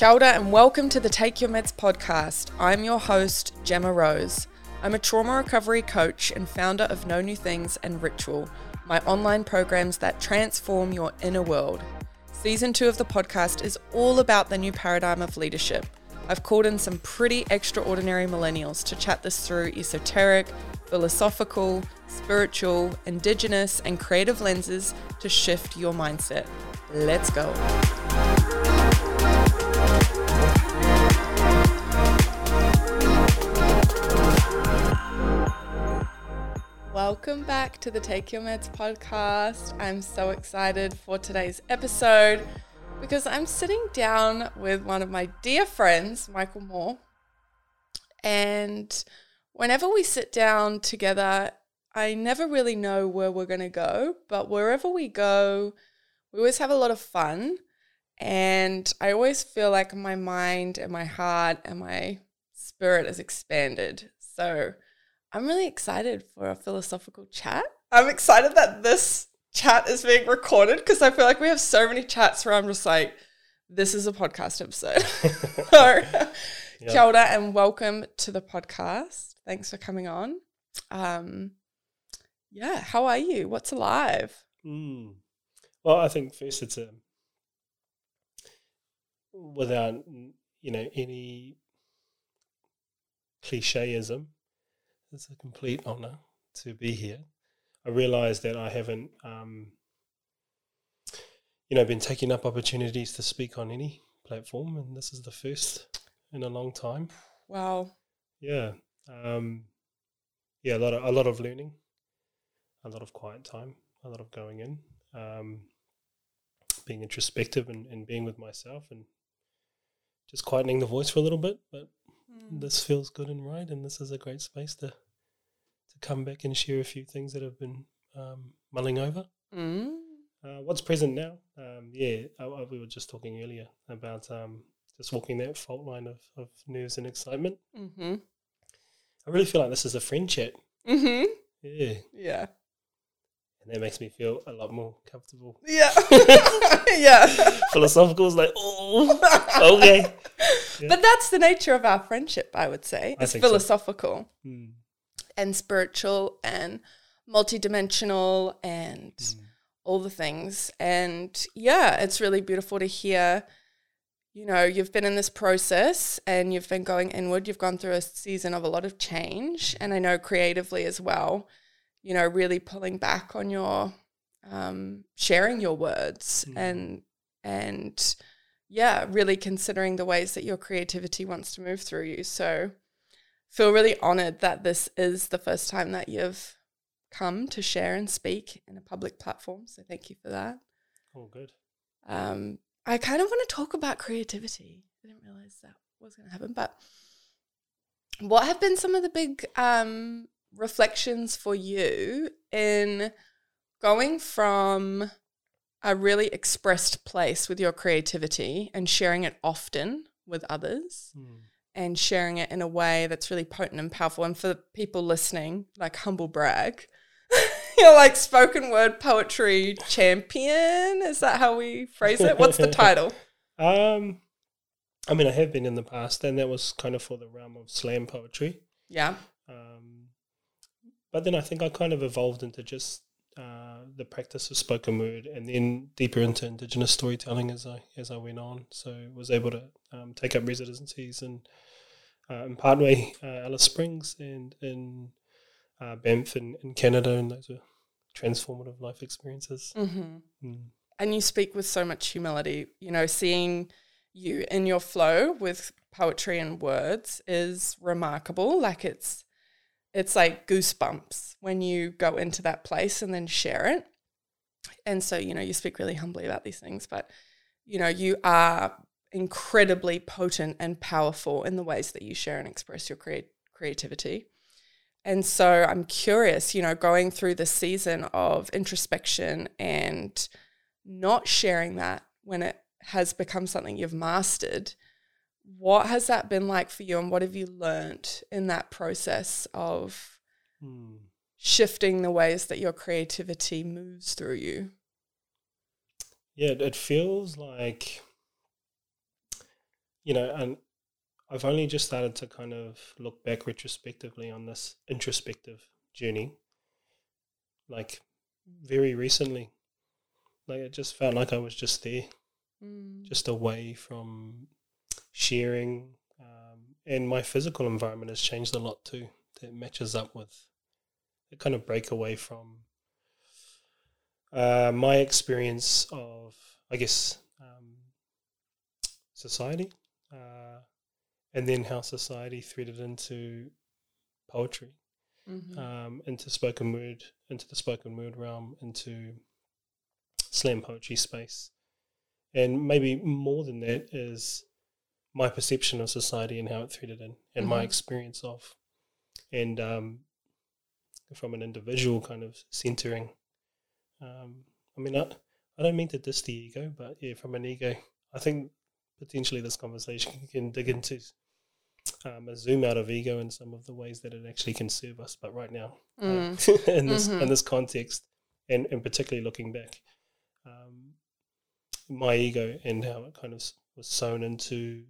Kia ora and welcome to the Take Your Meds podcast. I'm your host, Gemma Rose. I'm a trauma recovery coach and founder of No New Things and Ritual, my online programs that transform your inner world. Season two of the podcast is all about the new paradigm of leadership. I've called in some pretty extraordinary millennials to chat this through esoteric, philosophical, spiritual, indigenous, and creative lenses to shift your mindset. Let's go. Welcome back to the Take Your Meds podcast. I'm so excited for today's episode because I'm sitting down with one of my dear friends, Michael Moore. And whenever we sit down together, I never really know where we're going to go, but wherever we go, we always have a lot of fun. And I always feel like my mind and my heart and my spirit is expanded. So I'm really excited for a philosophical chat. I'm excited that this chat is being recorded because I feel like we have so many chats where I'm just like, this is a podcast episode. so, yeah. kia ora and welcome to the podcast. Thanks for coming on. Um, yeah, how are you? What's alive? Mm. Well, I think first it's a without you know any clicheism it's a complete honor to be here. I realize that I haven't, um, you know, been taking up opportunities to speak on any platform, and this is the first in a long time. Wow. Yeah. Um, yeah, a lot of a lot of learning, a lot of quiet time, a lot of going in, um, being introspective and, and being with myself, and just quietening the voice for a little bit. But. This feels good and right, and this is a great space to to come back and share a few things that have been um, mulling over. Mm. Uh, what's present now? Um, yeah, I, I, we were just talking earlier about um, just walking that fault line of, of nerves and excitement. Mm-hmm. I really feel like this is a friend chat. Mm-hmm. Yeah. Yeah. And that makes me feel a lot more comfortable. Yeah. yeah. Philosophical is like, oh, okay. Yeah. But that's the nature of our friendship, I would say. It's philosophical so. mm. and spiritual and multidimensional and mm. all the things. And yeah, it's really beautiful to hear. You know, you've been in this process and you've been going inward. You've gone through a season of a lot of change. And I know creatively as well you know, really pulling back on your um, sharing your words mm. and and yeah, really considering the ways that your creativity wants to move through you. So feel really honored that this is the first time that you've come to share and speak in a public platform. So thank you for that. Oh, good. Um, I kind of want to talk about creativity. I didn't realize that was going to happen, but what have been some of the big um, reflections for you in going from a really expressed place with your creativity and sharing it often with others mm. and sharing it in a way that's really potent and powerful. And for people listening, like humble brag, you're like spoken word poetry champion. Is that how we phrase it? What's the title? Um, I mean, I have been in the past, and that was kind of for the realm of slam poetry. Yeah. Um, but then I think I kind of evolved into just uh, the practice of spoken word, and then deeper into Indigenous storytelling as I as I went on. So was able to um, take up residencies in uh, in Mparntwe, uh, Alice Springs, and in uh, Banff in, in Canada, and those were transformative life experiences. Mm-hmm. Mm. And you speak with so much humility. You know, seeing you in your flow with poetry and words is remarkable. Like it's it's like goosebumps when you go into that place and then share it. And so, you know, you speak really humbly about these things, but, you know, you are incredibly potent and powerful in the ways that you share and express your create creativity. And so I'm curious, you know, going through the season of introspection and not sharing that when it has become something you've mastered, what has that been like for you and what have you learned in that process of hmm. shifting the ways that your creativity moves through you yeah it feels like you know, and I've only just started to kind of look back retrospectively on this introspective journey, like very recently. Like it just felt like I was just there, Mm. just away from sharing. Um, and my physical environment has changed a lot too. That matches up with the kind of break away from uh, my experience of, I guess, um, society, uh, and then how society threaded into poetry, Mhm. um, into spoken word, into the spoken word realm, into slam poetry space, and maybe more than that is my perception of society and how it threaded in, and my Mhm. experience of, and um, from an individual kind of centering. Um, I mean, I, I don't mean to diss the ego, but yeah, from an ego, I think potentially this conversation can dig into um, a zoom out of ego and some of the ways that it actually can serve us. But right now, uh, Mm. in this Mhm. in this context, and and particularly looking back, um, my ego and how it kind of was sewn into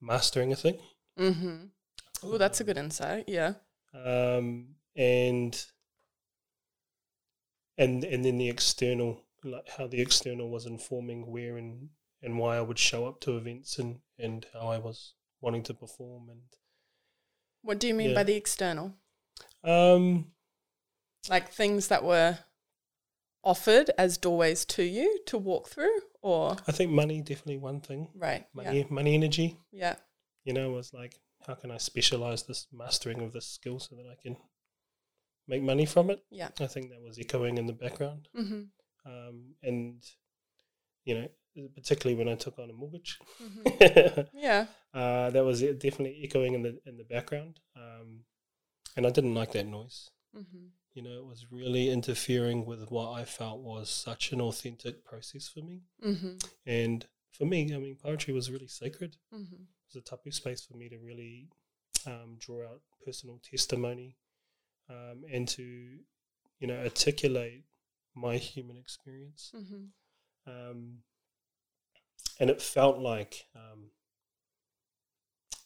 mastering a thing. Mm-hmm. Oh, that's a good insight. Yeah. um, and and and then the external, like how the external was informing where and and why I would show up to events and and how I was wanting to perform and What do you mean Yeah. by the external? um Like things that were offered as doorways to you to walk through, or I think money definitely one thing right? money money energy Yeah. you know was like how can I specialize this mastering of this skill so that I can make money from it Yeah. I think that was echoing in the background Mm-hmm. um, and you know particularly when I took on a mortgage hmm Yeah. uh, that was definitely echoing in the in the background, um, and I didn't like that noise. Mm-hmm. You know, it was really interfering with what I felt was such an authentic process for me. Mm-hmm. And for me, I mean, poetry was really sacred. Mm-hmm. It was a tapu space for me to really um, draw out personal testimony um, and to, you know, articulate my human experience. Mm-hmm. um, and it felt like um,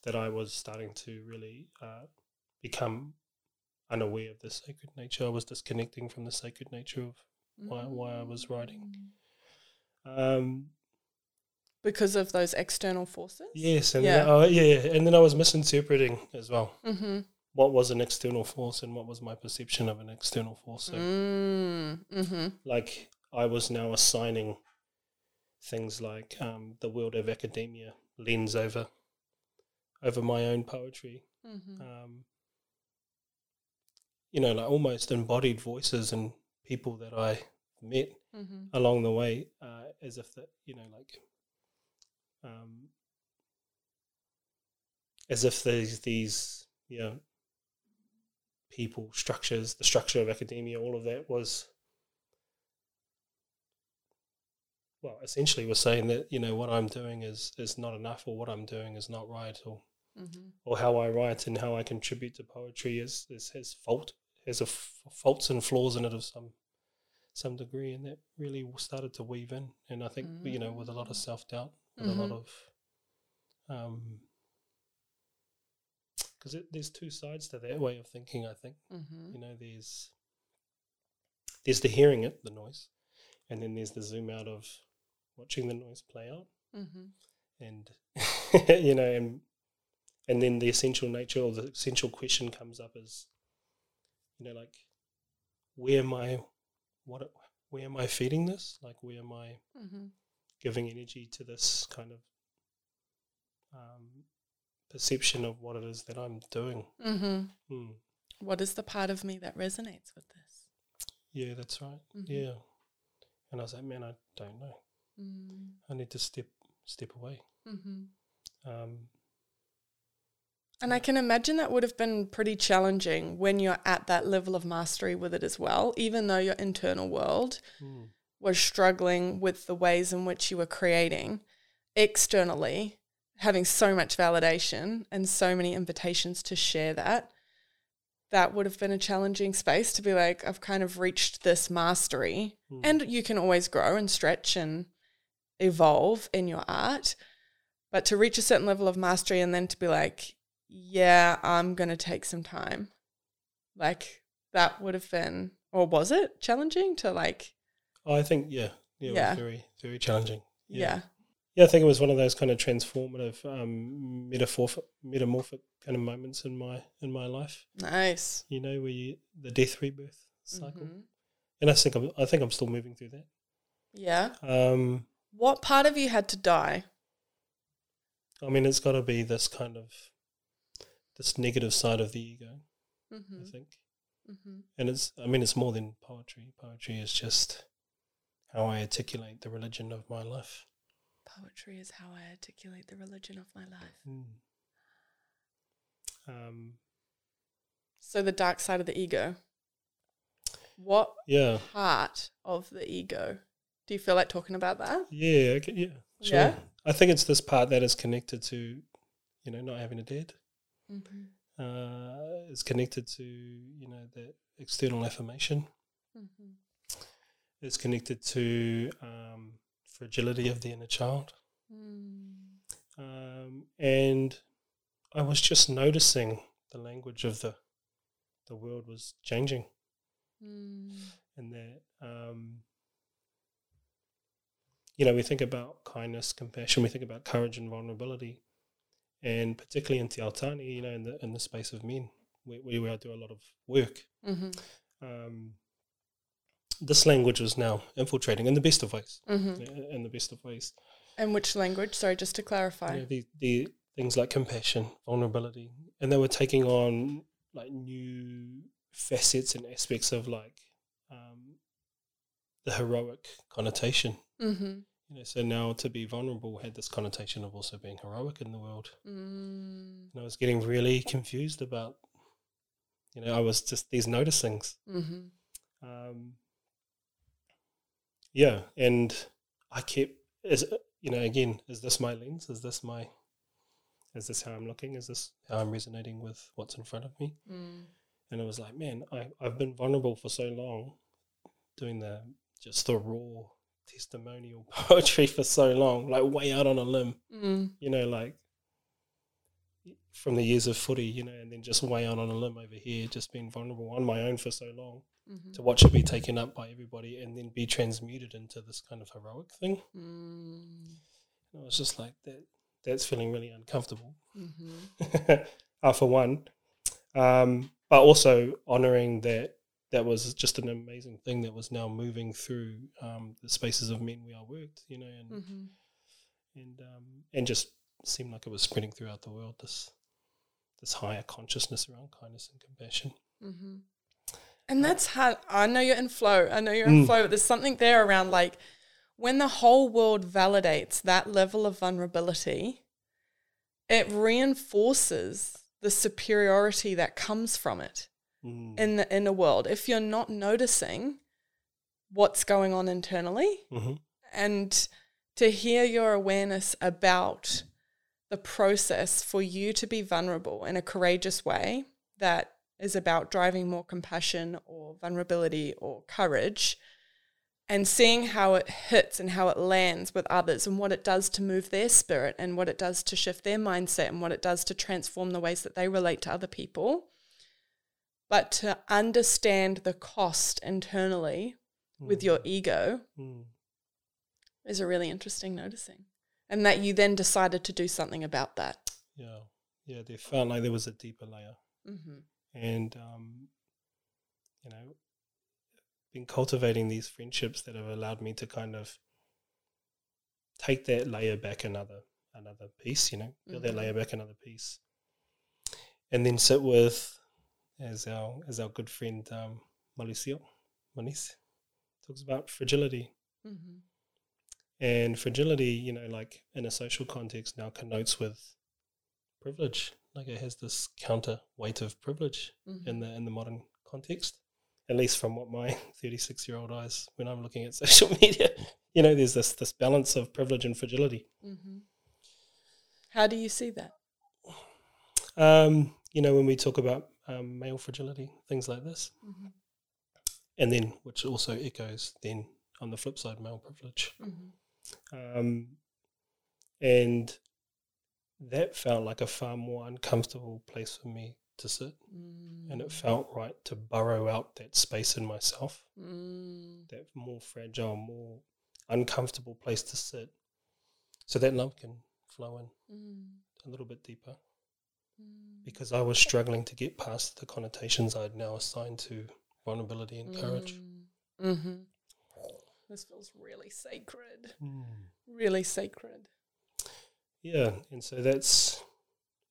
that I was starting to really uh, become unaware of the sacred nature. I was disconnecting from the sacred nature of why- why I was writing. um, because of those external forces. yes, and Yeah. oh, yeah, yeah, and then I was misinterpreting as well Mm-hmm. what was an external force and what was my perception of an external force. So, Mm. Mm-hmm. like, I was now assigning things like um, the world of academia lens over over my own poetry. Mm-hmm. Um, you know, like almost embodied voices and people that I met Mm-hmm. along the way, uh, as if that you know, like, um, as if these these you know people structures, the structure of academia, all of that was well, essentially was saying that you know what I'm doing is is not enough, or what I'm doing is not right, or Mm-hmm. or how I write and how I contribute to poetry is, is has fault has a f- faults and flaws in it of some some degree, and that really started to weave in. And I think you know with a lot of self doubt, with a lot Mhm. of um, because there's two sides to that way of thinking. I think Mm-hmm. you know there's there's the hearing it, the noise, and then there's the zoom out of watching the noise play out Mm-hmm. and you know and and then the essential nature or the essential question comes up is you know like where am i what where am i feeding this like where am i Mm-hmm. giving energy to this kind of um, perception of what it is that i'm doing Mm-hmm. Hmm. What is the part of me that resonates with this? yeah that's right Mhm. yeah and i was like man i don't know Mm-hmm. i need to step step away um, And I can imagine that would have been pretty challenging when you're at that level of mastery with it as well, even though your internal world hmm. was struggling with the ways in which you were creating externally, having so much validation and so many invitations to share that. That would have been a challenging space to be like, I've kind of reached this mastery. Hmm. And you can always grow and stretch and evolve in your art. but to reach a certain level of mastery and then to be like, yeah, I'm going to take some time. Like that would have been, or was it challenging to like, I think yeah, yeah, Yeah. very very challenging. yeah. Yeah, I think it was one of those kind of transformative, um, metamorphic, metamorphic kind of moments in my in my life. Nice. You know, where you, the death rebirth cycle, Mhm. and I think I'm I think I'm still moving through that. Yeah. Um, What part of you had to die? I mean, it's got to be this kind of this negative side of the ego. I Mm-hmm. think, Mm-hmm. and it's I mean, it's more than poetry. Poetry is just how I articulate the religion of my life. Poetry is how I articulate the religion of my life. Mm. Um, So the dark side of the ego. What yeah, part of the ego? Do you feel like talking about that? yeah, okay, yeah, sure. Yeah? I think it's this part that is connected to, you know, not having a dad. Mm-hmm. Uh, is connected to you know the external affirmation. Mm-hmm. It's connected to um, fragility of the inner child. Mm. um, and I was just noticing the language of the the world was changing, Mm. and that um, you know we think about kindness, compassion, we think about courage and vulnerability, and particularly in Te Ao Tāne, you know, in the in the space of men, where, where I do a lot of work. Mm-hmm. Um, this language was now infiltrating in the best of ways, Mm-hmm. in the best of ways. And which language? Sorry, just to clarify. you know, the, the things like compassion, vulnerability, and they were taking on like new facets and aspects of like um, the heroic connotation. Mm-hmm. You know, so now to be vulnerable had this connotation of also being heroic in the world. Mm. And I was getting really confused about, you know, I was just these noticings. Mm-hmm. Um, yeah, and I kept, is you know, again, is this my lens? Is this my, is this how I'm looking? Is this how I'm resonating with what's in front of me? Mm. And it was like, man, I I've been vulnerable for so long, doing the just the raw testimonial poetry for so long, like way out on a limb, Mm. you know, like from the years of footy, you know, and then just way out on a limb over here, just being vulnerable on my own for so long Mm-hmm. to watch it be taken up by everybody and then be transmuted into this kind of heroic thing. Mm. And I was just like that. That's feeling really uncomfortable. Mm-hmm. uh, for one, um, but also honoring that that was just an amazing thing that was now moving through um, the spaces of men we I worked, you know, and Mm-hmm. and um, and just seemed like it was spreading throughout the world. This this higher consciousness around kindness and compassion. Mm-hmm. And that's how I know you're in flow. I know you're in Mm. flow, but there's something there around like when the whole world validates that level of vulnerability, it reinforces the superiority that comes from it Mm. in the inner world. If you're not noticing what's going on internally, Mhm. and to hear your awareness about the process for you to be vulnerable in a courageous way that is about driving more compassion or vulnerability or courage and seeing how it hits and how it lands with others and what it does to move their spirit and what it does to shift their mindset and what it does to transform the ways that they relate to other people but to understand the cost internally with your ego Mm. is a really interesting noticing. And that you then decided to do something about that. Yeah, yeah. There felt like there was a deeper layer. Mm-hmm. and um, you know, been cultivating these friendships that have allowed me to kind of take that layer back another another piece, you know, build that Mhm. layer back another piece, and then sit with as our as our good friend um, Mauricio Moniz talks about fragility. Mm-hmm. And fragility, you know, like in a social context now connotes with privilege. Like it has this counter weight of privilege Mm-hmm. in the in the modern context. At least from what my 36 year old eyes when I'm looking at social media. You know, there's this this balance of privilege and fragility. Mm-hmm. How do you see that? Um, you know, when we talk about um, male fragility, things like this. Mm-hmm. And then which also echoes then on the flip side, male privilege. Mm-hmm. Um, and that felt like a far more uncomfortable place for me to sit. Mm. And it felt right to burrow out that space in myself, Mm. that more fragile, more uncomfortable place to sit, so that love can flow in Mm. a little bit deeper. Mm. Because I was struggling to get past the connotations I'd now assigned to vulnerability and courage. Mm-hmm. This feels really sacred. Really sacred. Yeah, and so that's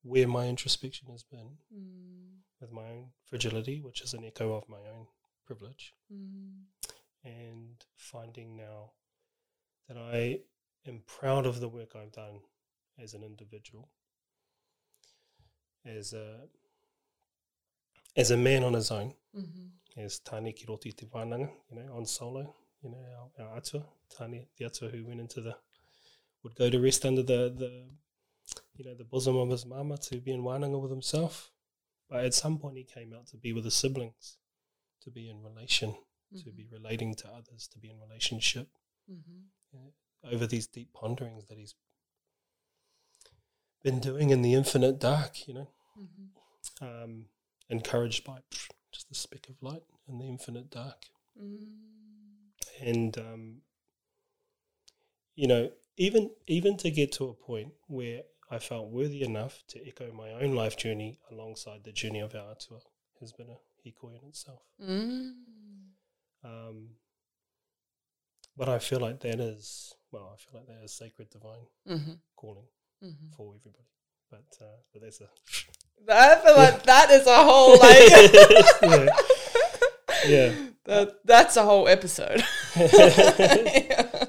where my introspection has been Mm. with my own fragility, which is an echo of my own privilege, Mm. and finding now that I am proud of the work I've done as an individual, as a as a man on his own, Mm-hmm. as Tāne Kiroti Te Wānanga, you know, on solo, you know, our, our atua, Tāne, the atua who went into the, would go to rest under the, the, you know, the bosom of his mama to be in Wānanga with himself. But at some point he came out to be with his siblings, to be in relation, to be relating to others, to be in relationship Mm-hmm. over these deep ponderings that he's been doing in the infinite dark, you know, Mm-hmm. um, encouraged by just a speck of light in the infinite dark. Mm-hmm. and um, you know even even to get to a point where I felt worthy enough to echo my own life journey alongside the journey of our atua has been a hikoi in itself. Mm. Um, but I feel like that is well, I feel like that is sacred divine Mm-hmm. calling Mm-hmm. for everybody. But uh, but that's a That, I feel like that is a whole like yeah. yeah. that that's a whole episode.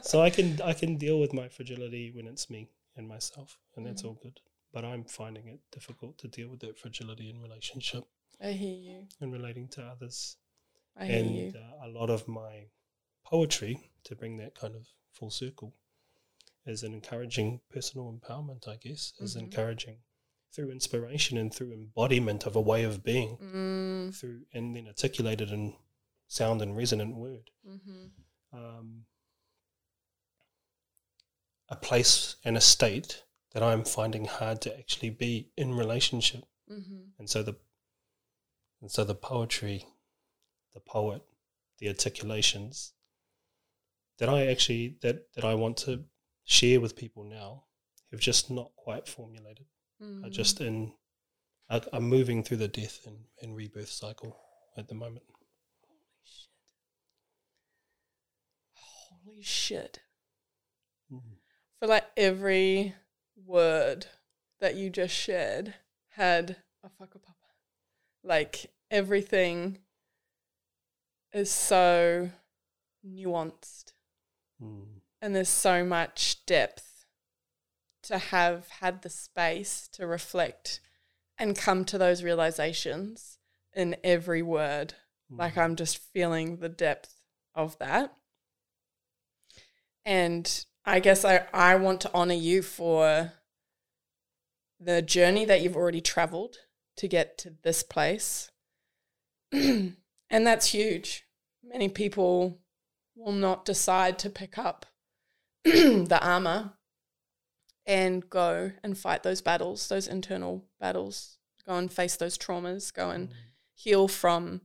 so I can I can deal with my fragility when it's me and myself, and that's Mhm. all good. But I'm finding it difficult to deal with that fragility in relationship I hear you. and relating to others. I hear you. and uh, a lot of my poetry to bring that kind of full circle is an encouraging personal empowerment. I guess is Mhm. encouraging through inspiration and through embodiment of a way of being, Mm. through and then articulated in sound and resonant word. Mm-hmm. um, a place and a state that I'm finding hard to actually be in relationship. Mm-hmm. And so the and so the poetry, the poet, the articulations that I actually that, that I want to share with people now have just not quite formulated. Mm. Are just in are, are moving through the death and, and rebirth cycle at the moment. Holy shit. Holy shit. Mm. feel like every word that you just shared had a whakapapa. Like everything is so nuanced Mm. And there's so much depth to have had the space to reflect and come to those realizations in every word. Hmm. Like I'm just feeling the depth of that. And I guess I, I want to honor you for the journey that you've already traveled to get to this place. and that's huge. Many people will not decide to pick up the armor and go and fight those battles, those internal battles, go and face those traumas, go and heal from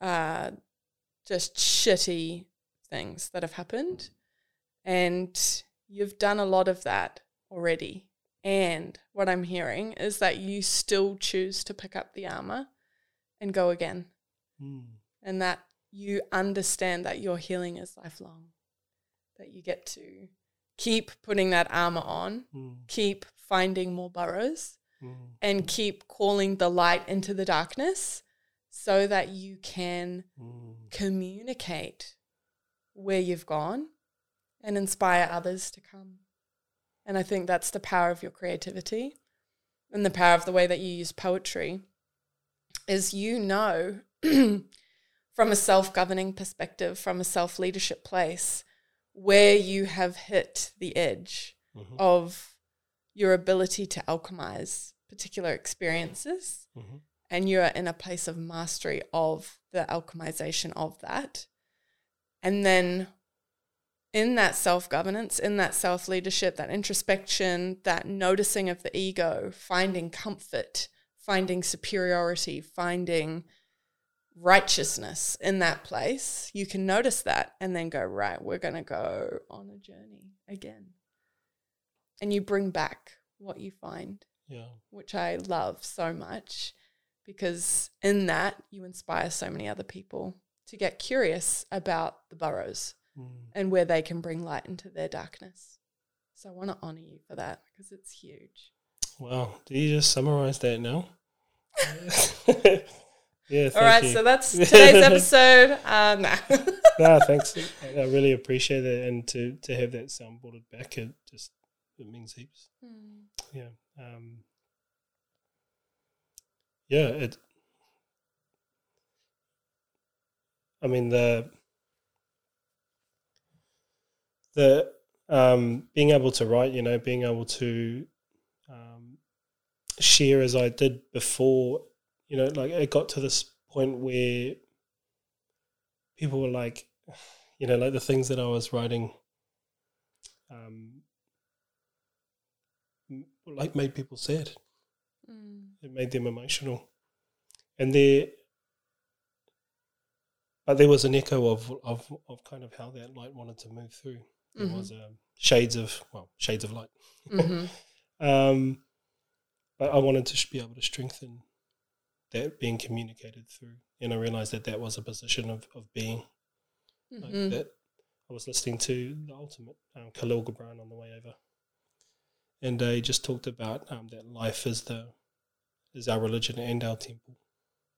uh, just shitty things that have happened. And you've done a lot of that already. And what I'm hearing is that you still choose to pick up the armor and go again. Mm. And that you understand that your healing is lifelong, that you get to keep putting that armor on, Mm. keep finding more burrows, Mm. and keep calling the light into the darkness so that you can Mm. communicate where you've gone and inspire others to come. And I think that's the power of your creativity and the power of the way that you use poetry is you know from a self-governing perspective, from a self-leadership place, where you have hit the edge Mhm. of your ability to alchemize particular experiences Mhm. and you're in a place of mastery of the alchemization of that. And then in that self governance, in that self leadership, that introspection, that noticing of the ego, finding comfort, finding superiority, finding righteousness in that place, you can notice that and then go, right, we're going to go on a journey again. And you bring back what you find, Yeah. which I love so much because in that you inspire so many other people to get curious about the burrows Mm. and where they can bring light into their darkness. So I want to honor you for that because it's huge. Wow. Do you just summarize that now? yeah. All right, you. so that's today's episode. Uh, nah. no, thanks. I really appreciate it, and to to have that soundboarded back, it just it means heaps. Hmm. Yeah. Um, yeah. It. I mean the the um, being able to write, you know, being able to um, share as I did before, you know, like it got to this point where people were like, you know, like the things that I was writing, um, like made people sad. Mm. It made them emotional, and there, but there was an echo of of of kind of how that light wanted to move through. There Mhm. was um, shades of well, shades of light. Mhm. Um, but I wanted to be able to strengthen that being communicated through, and I realized that that was a position of of being like Mhm. that. I was listening to the ultimate um, Khalil Gibran on the way over, and uh, he just talked about um, that life is the is our religion and our temple.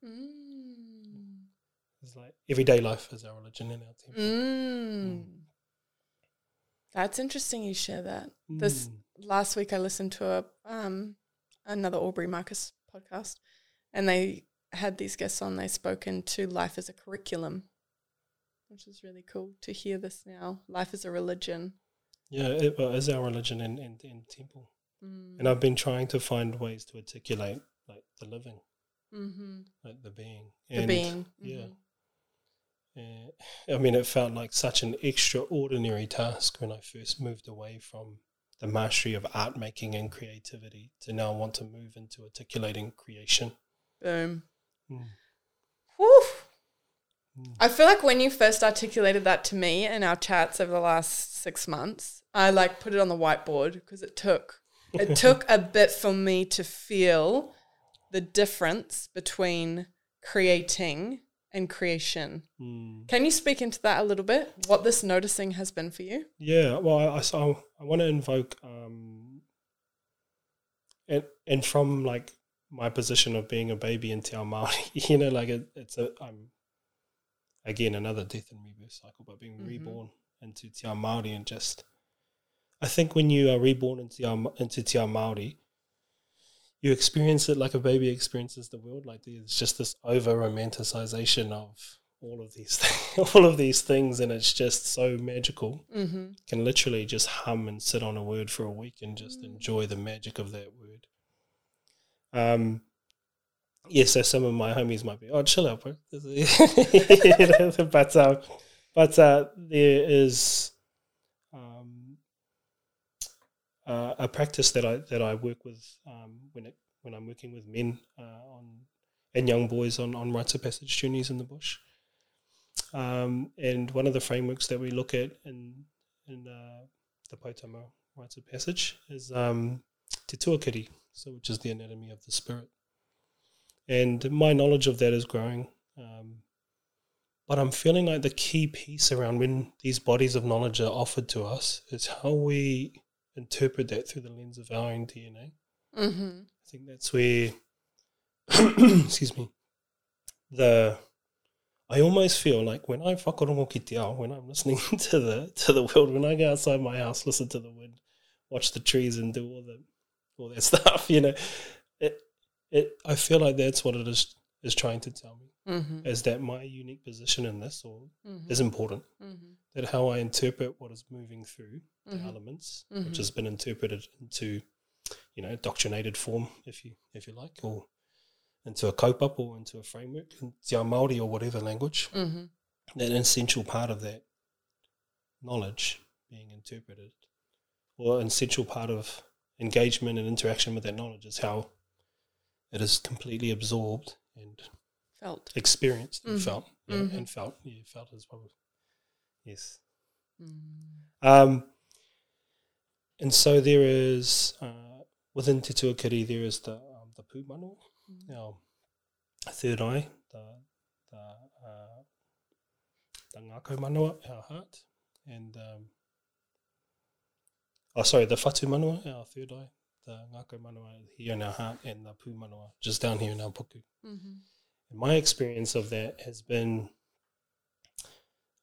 Mm. It's like everyday life is our religion and our temple. Mm. That's interesting you share that. This Mm. last week I listened to a um another Aubrey Marcus podcast and they had these guests on, they spoke into life as a curriculum. Which is really cool to hear this now. Life as a religion. yeah, it well, is our religion and, and, and temple. Mm. And I've been trying to find ways to articulate like the living, mm-hmm. like the being, The being. yeah. mhm. Uh, I mean, it felt like such an extraordinary task when I first moved away from the mastery of art making and creativity to now want to move into articulating creation. Boom. Mm. Whew. Mm. I feel like when you first articulated that to me in our chats over the last six months, I like put it on the whiteboard because it took it took a bit for me to feel the difference between creating and creation. Mm. Can you speak into that a little bit? What this noticing has been for you? Yeah, well, I, I, so I want to invoke, um, and and from like my position of being a baby in Te Ao Māori, you know, like it, it's a I'm again another death and rebirth cycle, but being Mhm. reborn into Te Ao Māori and just, I think when you are reborn into Te Ao, into Te Ao Māori, you experience it like a baby experiences the world. Like there's just this over romanticization of all of these things, all of these things, and it's just so magical Mm-hmm. can literally just hum and sit on a word for a week and just Mm. enjoy the magic of that word. Um, yeah, so some of my homies might be, oh, chill out, bro. But uh, but uh, there is um, uh, a practice that I that I work with um, when it when I'm working with men uh, on and young boys on on rites of passage journeys in the bush. Um, and one of the frameworks that we look at in in uh, the Poutama rites of passage is um, Te Tuakiri, so which is the anatomy of the spirit. And my knowledge of that is growing. Um, but I'm feeling like the key piece around when these bodies of knowledge are offered to us is how we interpret that through the lens of our own DNA. Mm-hmm. I think that's where, excuse me, the I almost feel like when I whakarongo ki te ao, when I'm listening to the to the world, when I go outside my house, listen to the wind, watch the trees, and do all the all that stuff, you know, it it I feel like that's what it is is trying to tell me Mm-hmm. is that my unique position in this or Mm-hmm. is important. Mm-hmm. That how I interpret what is moving through the Mhm. elements, which has been interpreted into, you know, doctrinated form, if you if you like, or into a kaupapa or into a framework, in Te Māori or whatever language. Mm-hmm. That essential part of that knowledge being interpreted, or an essential part of engagement and interaction with that knowledge is how it is completely absorbed and Felt. experienced and Mhm. felt. Yeah, Mhm. and felt. Yeah, felt as well. yes. Mm. Um, and so there is uh, within Te Tuakiri there is the um, the pūmano, Mm. our third eye, the the uh, the ngako manawa, our heart, and um, oh sorry, the whatu manawa, our third eye, the ngako manawa here in our heart, and the pū manawa just down here in our puku. Mhm. And my experience of that has been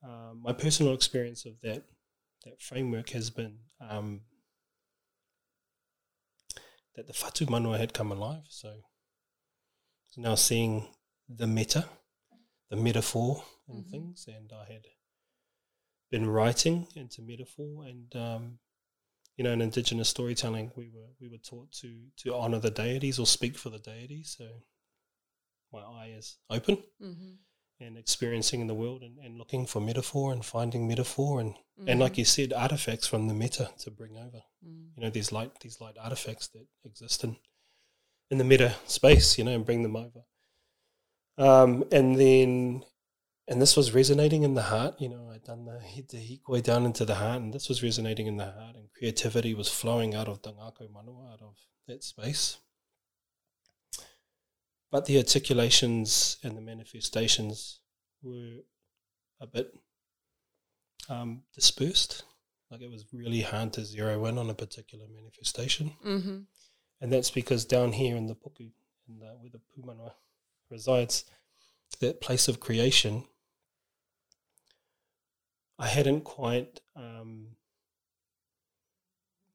um, my personal experience of that that framework has been um, that the whatu manawa had come alive. So now seeing the meta, the metaphor and Mhm. things, and I had been writing into metaphor and um, you know in indigenous storytelling we were we were taught to to honor the deities or speak for the deities. So my eye is open Mhm. and experiencing in the world and, and looking for metaphor and finding metaphor and, Mhm. and like you said, artifacts from the meta to bring over. Mm. You know, these light these light artifacts that exist in in the meta space, you know, and bring them over. Um, and then and this was resonating in the heart, you know, I'd done the the hikoi down into the heart and this was resonating in the heart and creativity was flowing out of the ngako manawa, out of that space. But the articulations and the manifestations were a bit um, dispersed. Like it was really hard to zero in on a particular manifestation. Mhm. And that's because down here in the puku, in the, where the pūmanawa resides, that place of creation, I hadn't quite, um,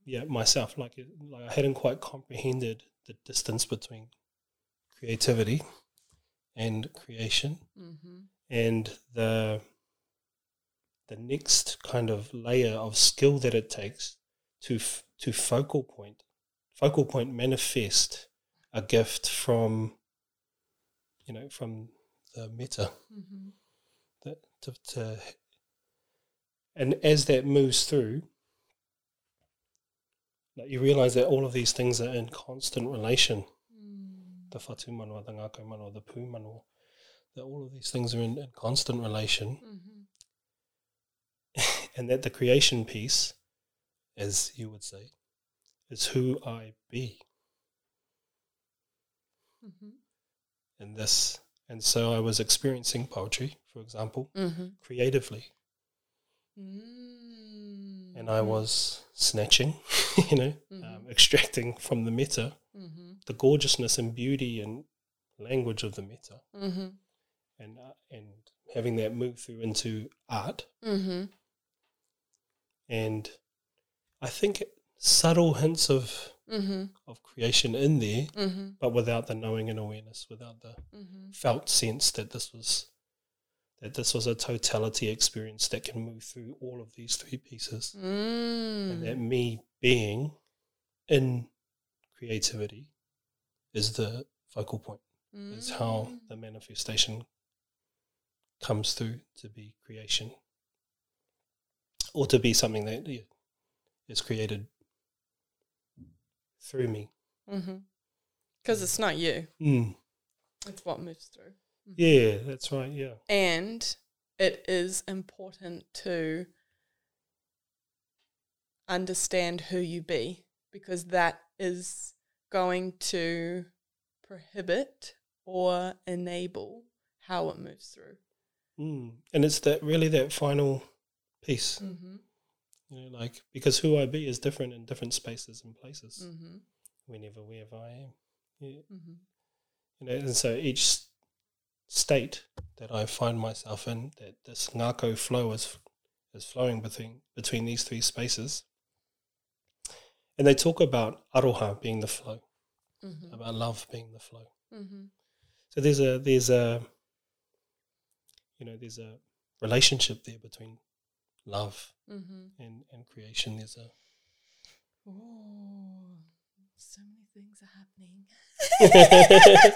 yeah, myself, like, like I hadn't quite comprehended the distance between creativity and creation Mhm. and the the next kind of layer of skill that it takes to f- to focal point focal point manifest a gift from you know from the meta Mhm. that to, to and as that moves through you realize that all of these things are in constant relation Mm. the whatu manawa, the ngako manawa, the pū manawa, that all of these things are in, in constant relation Mhm. and that the creation piece, as you would say, is who I be. Mhm. And this, and so I was experiencing poetry, for example, Mhm. creatively, Mm. and I was snatching, you know, um, Mhm. extracting from the meta Mhm. the gorgeousness and beauty and language of the meta, Mhm. and uh, and having that move through into art, Mhm. and I think subtle hints of Mhm. of creation in there, Mhm. but without the knowing and awareness, without the felt sense that this was that this was a totality experience that can move through all of these three pieces, and that Mm. me being in creativity is the focal point. Is how Mm. the manifestation comes through to be creation, or to be something that yeah, is created through me. Because it's not you. Mm. It's what moves through. Yeah, that's right. Yeah. And it is important to understand who you be because that is going to prohibit or enable how it moves through. Mm. And it's that really that final piece, Mm-hmm. you know, like because who I be is different in different spaces and places, Mm-hmm. whenever, wherever I am. Yeah. Mm-hmm. You know, and so each state that I find myself in, that this ngako flow is is flowing between between these three spaces. And they talk about aroha being the flow, Mm-hmm. about love being the flow. Mm-hmm. So there's a there's a you know there's a relationship there between love Mm-hmm. and, and creation. There's a Oh, so many things are happening.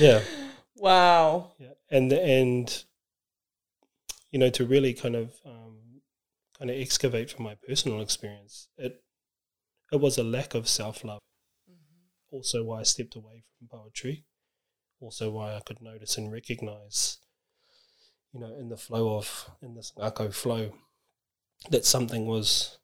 yeah Wow. yeah and and you know to really kind of um, kind of excavate from my personal experience, it it was a lack of self love. Mm-hmm. Also, why I stepped away from poetry. Also, why I could notice and recognize, you know, in the flow of in this ngako flow, that something was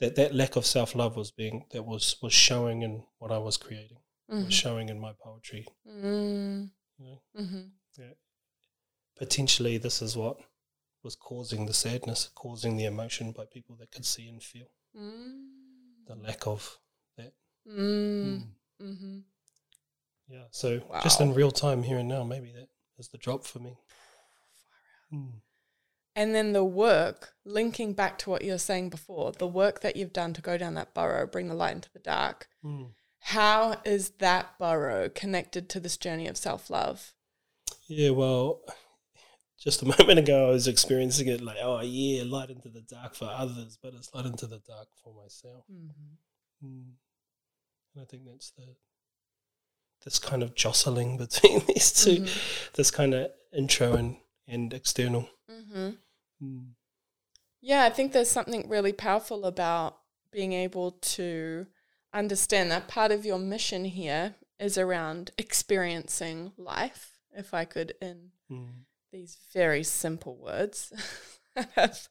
that that lack of self love was being that was was showing in what I was creating, Mhm. was showing in my poetry. Mm. You know, Mhm. potentially this is what was causing the sadness, causing the emotion by people that could see and feel Mm. the lack of that. Mm. Mm. Mm-hmm. Yeah. So just in real time here and now, maybe that is the drop for me. Mm. And then the work, linking back to what you were saying before, the work that you've done to go down that burrow, bring the light into the dark. Mm. How is that burrow connected to this journey of self love? Yeah. Well, just a moment ago, I was experiencing it like, oh yeah, light into the dark for others, but it's light into the dark for myself. Mm-hmm. Mm. And I think that's the this kind of jostling between these 2 this kind of intro and, and external. Mm-hmm. Mm. Yeah, I think there's something really powerful about being able to understand that part of your mission here is around experiencing life. If I could, in Mm. these very simple words, have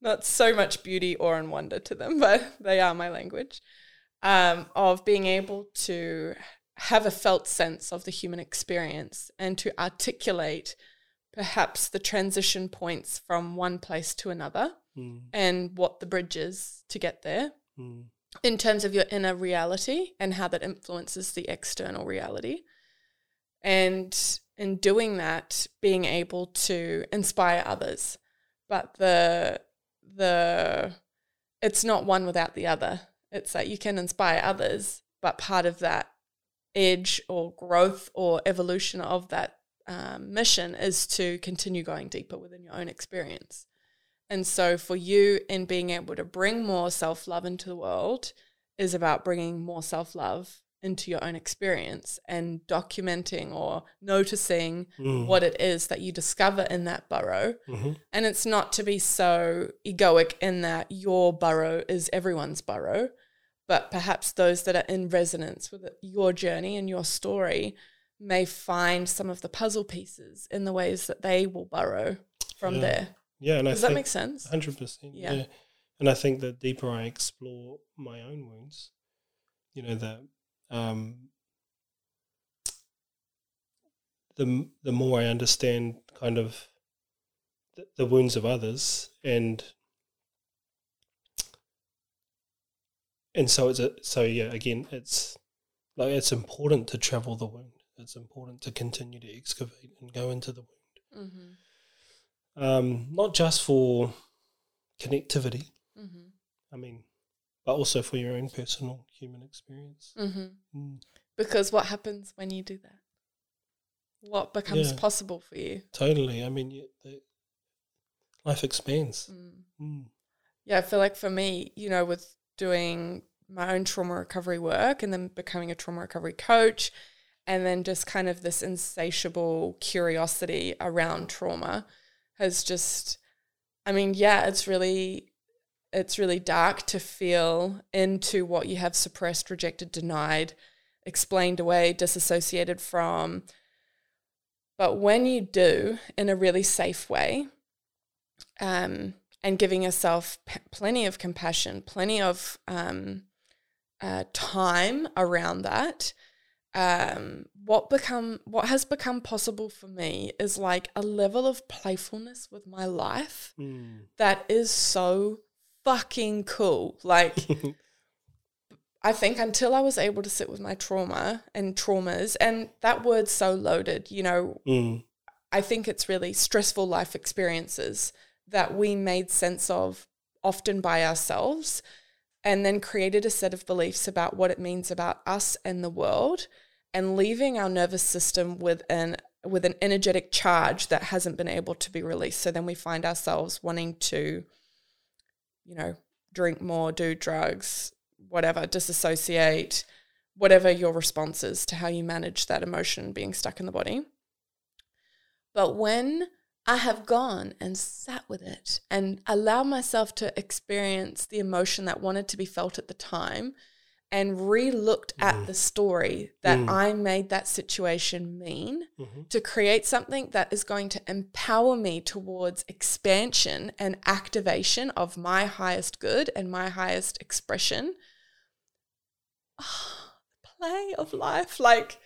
not so much beauty or and wonder to them, but they are my language. Um, of being able to have a felt sense of the human experience and to articulate perhaps the transition points from one place to another Mm. and what the bridge is to get there Mm. In terms of your inner reality and how that influences the external reality. And in doing that, being able to inspire others. But the the it's not one without the other. It's that you can inspire others, but part of that edge or growth or evolution of that um, mission is to continue going deeper within your own experience. And so, for you, in being able to bring more self love into the world, is about bringing more self love into your own experience and documenting or noticing Mm. what it is that you discover in that burrow. Mhm. And it's not to be so egoic in that your burrow is everyone's burrow, but perhaps those that are in resonance with your journey and your story may find some of the puzzle pieces in the ways that they will burrow from Yeah. there. Yeah, and I Does that think make sense? hundred percent. Yeah. Yeah. and I think the deeper I explore my own wounds, you know, the um, the the more I understand kind of the, the wounds of others, and and so it's a so yeah. Again, it's like it's important to travel the wound. It's important to continue to excavate and go into the wound Mm-hmm. Um, not just for connectivity. Mm-hmm. I mean, but also for your own personal human experience. Mm-hmm. Mm, Because what happens when you do that? What becomes Yeah. possible for you? totally. I mean, you, the, life expands. Mm. Mm, Yeah, I feel like for me, you know, with doing my own trauma recovery work and then becoming a trauma recovery coach, and then just kind of this insatiable curiosity around trauma has just, I mean, yeah, it's really. It's really dark to feel into what you have suppressed, rejected, denied, explained away, disassociated from. But when you do in a really safe way, um, and giving yourself p- plenty of compassion, plenty of um, uh, time around that. Um, what become what has become possible for me is like a level of playfulness with my life mm, that is so fucking cool. Like I think until I was able to sit with my trauma and traumas, and that word's so loaded, you know, mm, I think it's really stressful life experiences that we made sense of often by ourselves and then created a set of beliefs about what it means about us and the world and leaving our nervous system with an with an energetic charge that hasn't been able to be released. So then we find ourselves wanting to you know drink more do drugs whatever disassociate whatever your response is to how you manage that emotion being stuck in the body. But when I have gone and sat with it and allowed myself to experience the emotion that wanted to be felt at the time and re looked at Mm. the story that Mm. I made that situation mean Mhm. to create something that is going to empower me towards expansion and activation of my highest good and my highest expression. Ah, play of life. Like,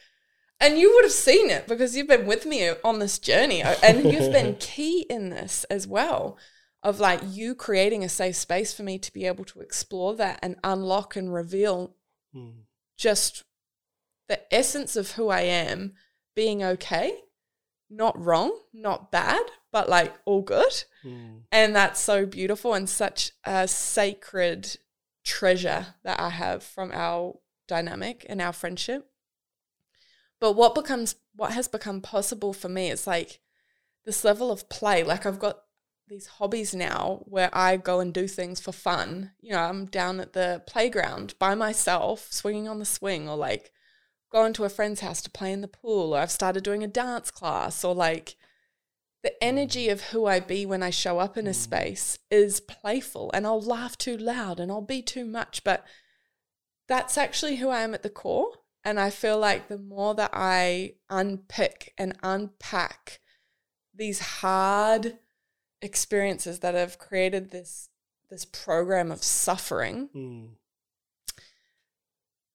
and you would have seen it because you've been with me on this journey uh, and you've been key in this as well of like you creating a safe space for me to be able to explore that and unlock and reveal Mm. just the essence of who I am being okay, not wrong, not bad, but like all good. Mm. And that's so beautiful and such a sacred treasure that I have from our dynamic and our friendship. But what becomes what has become possible for me is like this level of play. Like I've got these hobbies now where I go and do things for fun. You know, I'm down at the playground by myself, swinging on the swing, or like going to a friend's house to play in the pool, or I've started doing a dance class, or like the energy of who I be when I show up in a Mm. space is playful and I'll laugh too loud and I'll be too much. But that's actually who I am at the core. And I feel like the more that I unpick and unpack these hard experiences that have created this this program of suffering, Mm.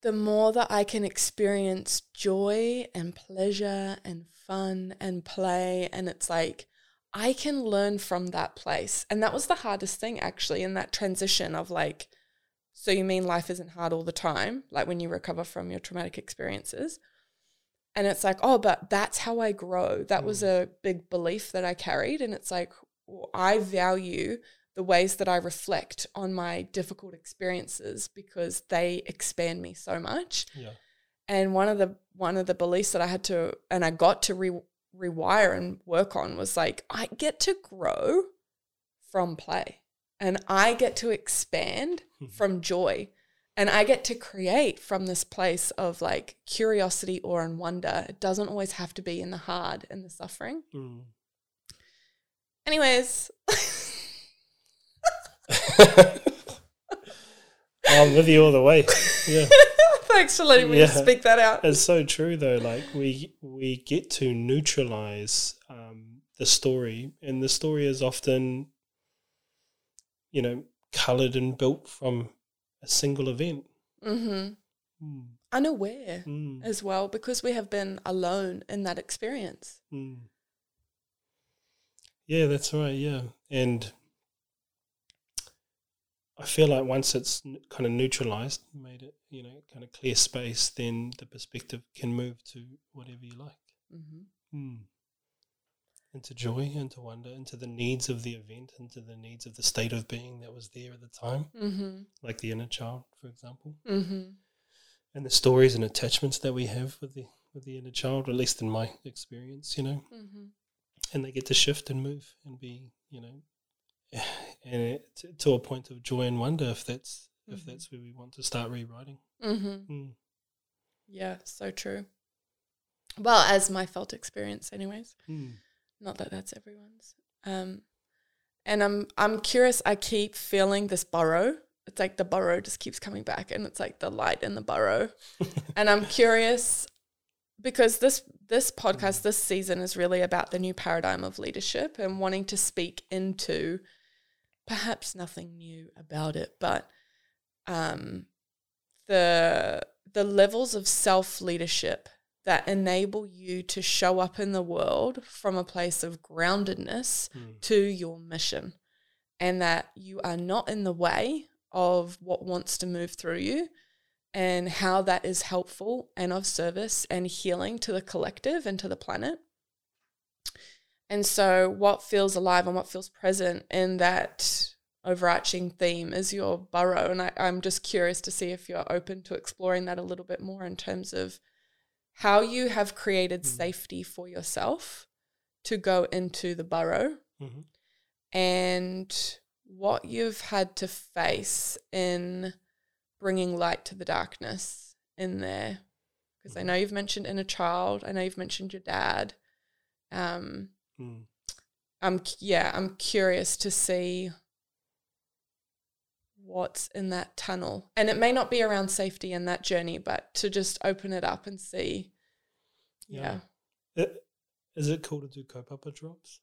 the more that I can experience joy and pleasure and fun and play. And it's like, I can learn from that place. And that was the hardest thing, actually, in that transition of like, so you mean life isn't hard all the time, like when you recover from your traumatic experiences? And it's like, oh, but that's how I grow. That was mm. a big belief that I carried. And it's like, well, I value the ways that I reflect on my difficult experiences because they expand me so much. Yeah. And one of the one of the beliefs that I had to and I got to re, rewire and work on was like I get to grow from play and I get to expand from joy and I get to create from this place of like curiosity, awe and wonder. It doesn't always have to be in the hard and the suffering. Mm. Anyways, I'm with you all the way. Yeah. thanks for letting me Yeah. speak that out. It's so true though. Like we we get to neutralize um, the story, and the story is often, you know, colored and built from a single event. Mm-hmm. Mm, Unaware mm, as well because we have been alone in that experience. mm. Yeah, that's right. Yeah, and I feel like once it's kind of neutralized, made it, you know, kind of clear space, then the perspective can move to whatever you like. Mm-hmm. Into joy, into wonder, into the needs of the event, into the needs of the state of being that was there at the time, Mm-hmm. like the inner child, for example, Mm-hmm. and the stories and attachments that we have with the with the inner child, at least in my experience, you know, Mm-hmm. and they get to shift and move and be, you know, and it, to, a point of joy and wonder if that's if Mhm. that's where we want to start rewriting. Mm-hmm. Mm. Yeah, so true. Well, as my felt experience, anyways. Mm. Not that that's everyone's. Um, and I'm I'm curious. I keep feeling this burrow. It's like the burrow just keeps coming back, and it's like the light in the burrow. and I'm curious because this this podcast this season is really about the new paradigm of leadership and wanting to speak into perhaps nothing new about it, but um, the the levels of self leadership that enable you to show up in the world from a place of groundedness Mm. to your mission and that you are not in the way of what wants to move through you and how that is helpful and of service and healing to the collective and to the planet. And so, what feels alive and what feels present in that overarching theme is your burrow. And I, I'm just curious to see if you're open to exploring that a little bit more in terms of how you have created Mm. safety for yourself to go into the burrow Mhm. and what you've had to face in bringing light to the darkness in there. Because I Mhm. know you've mentioned inner child, I know you've mentioned your dad. Um, Mm. I'm yeah, I'm curious to see what's in that tunnel. And it may not be around safety in that journey, but to just open it up and see. Yeah. It, is it cool to do kaupapa drops?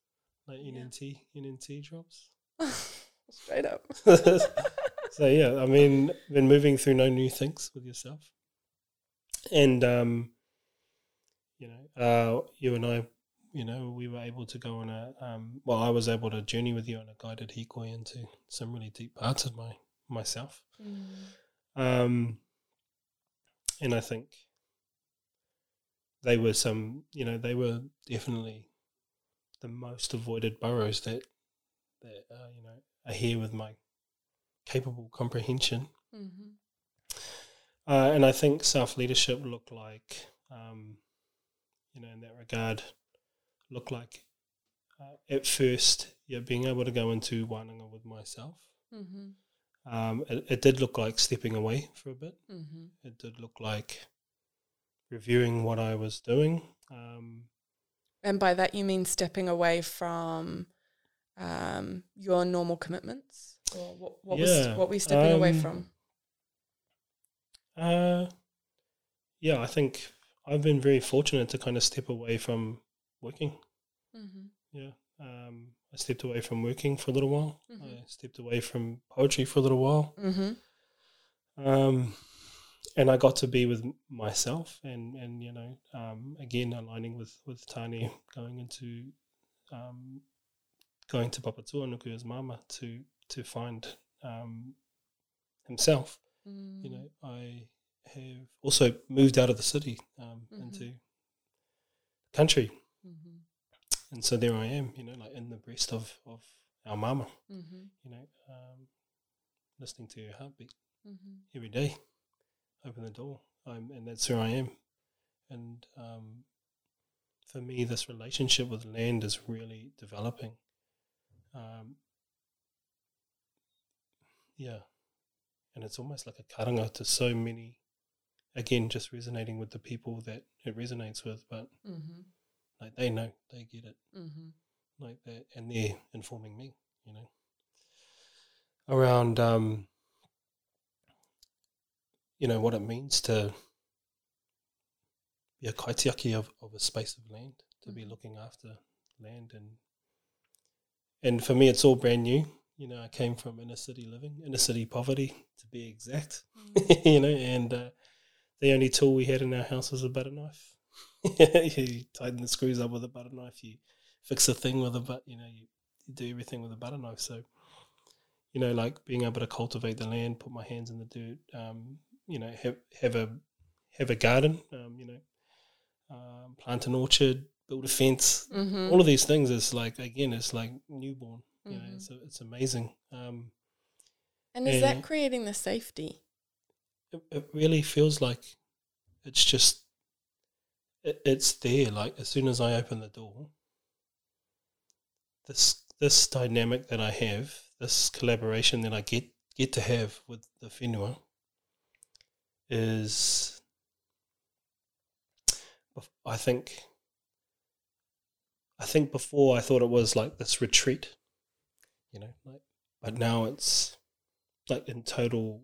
Like NNT, NNT drops? Straight up. so yeah, I mean, been moving through no new things with yourself, and um, you know, uh, you and I, you know, we were able to go on a um, well, I was able to journey with you on a guided hikoi into some really deep parts of my myself, um, and I think they were some, you know, they were definitely the most avoided burrows that that uh, you know are here with my capable comprehension. Mm-hmm. Uh, and I think self leadership look like, um, you know, in that regard, look like uh, at first, yeah, being able to go into wānanga with myself. Mm-hmm. Um, it, it did look like stepping away for a bit. Mm-hmm. It did look like reviewing what I was doing. Um, And by that you mean stepping away from um, your normal commitments, or what, what was what were you stepping away um, from? Uh, yeah, I think I've been very fortunate to kind of step away from working. Mm-hmm. Yeah, um, I stepped away from working for a little while. Mhm. I stepped away from poetry for a little while, Mm-hmm. um, and I got to be with myself, and and you know, um, again aligning with with Tāne, going into um, going to Papatūānuku as mama to to find um, himself. Mm. you know, I have also moved out of the city um, Mhm. into country, Mm-hmm. And so there I am, you know, like in the breast of of our mama, Mm-hmm. you know, um, listening to her heartbeat Mm-hmm. every day. Open the door, I'm, and that's where I am. And um, for me, this relationship with land is really developing. Um, yeah, and it's almost like a karanga to so many. Again, just resonating with the people that it resonates with, but Mm-hmm. Like they know, they get it, Mm-hmm. like that, and they're informing me, you know, around um, you know what it means to be a kaitiaki of, of a space of land, to be Mhm. looking after land, and and for me, it's all brand new. You know, I came from inner city living, inner city poverty, to be exact. you know, and uh, the only tool we had in our house was a butter knife. you tighten the screws up with a butter knife. You fix a thing with a but. You know, you, you do everything with a butter knife. So, you know, like being able to cultivate the land, put my hands in the dirt. Um, you know, have have a have a garden. Um, you know, um, plant an orchard, build a fence. Mm-hmm. All of these things is like again, it's like newborn. You know, Mhm. it's it's amazing. Um, And is Yeah. that creating the safety? it, it really feels like it's just it, it's there like as soon as i open the door this this dynamic that i have this collaboration that i get get to have with the whenua is i think i think before i thought it was like this retreat you know like but now it's like in total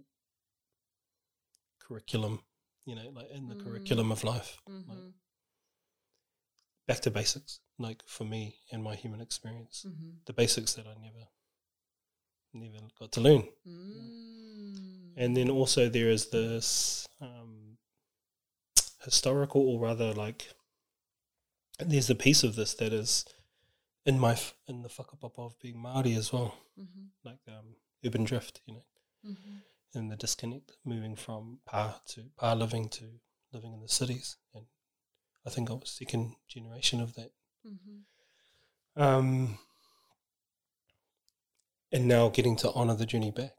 curriculum, you know, like in the Mm. curriculum of life, Mm-hmm. Back to basics, like for me and my human experience, Mm-hmm. the basics that I never, never got to learn. Mm. And then also there is this um, historical, or rather, like there's a piece of this that is in my in the fuck up of being Māori as well, Mm-hmm. like um, urban drift, you know. Mm-hmm. and the disconnect moving from pa to pa living to living in the cities and I think I was second generation of that. Mm-hmm. um, and now getting to honour the journey back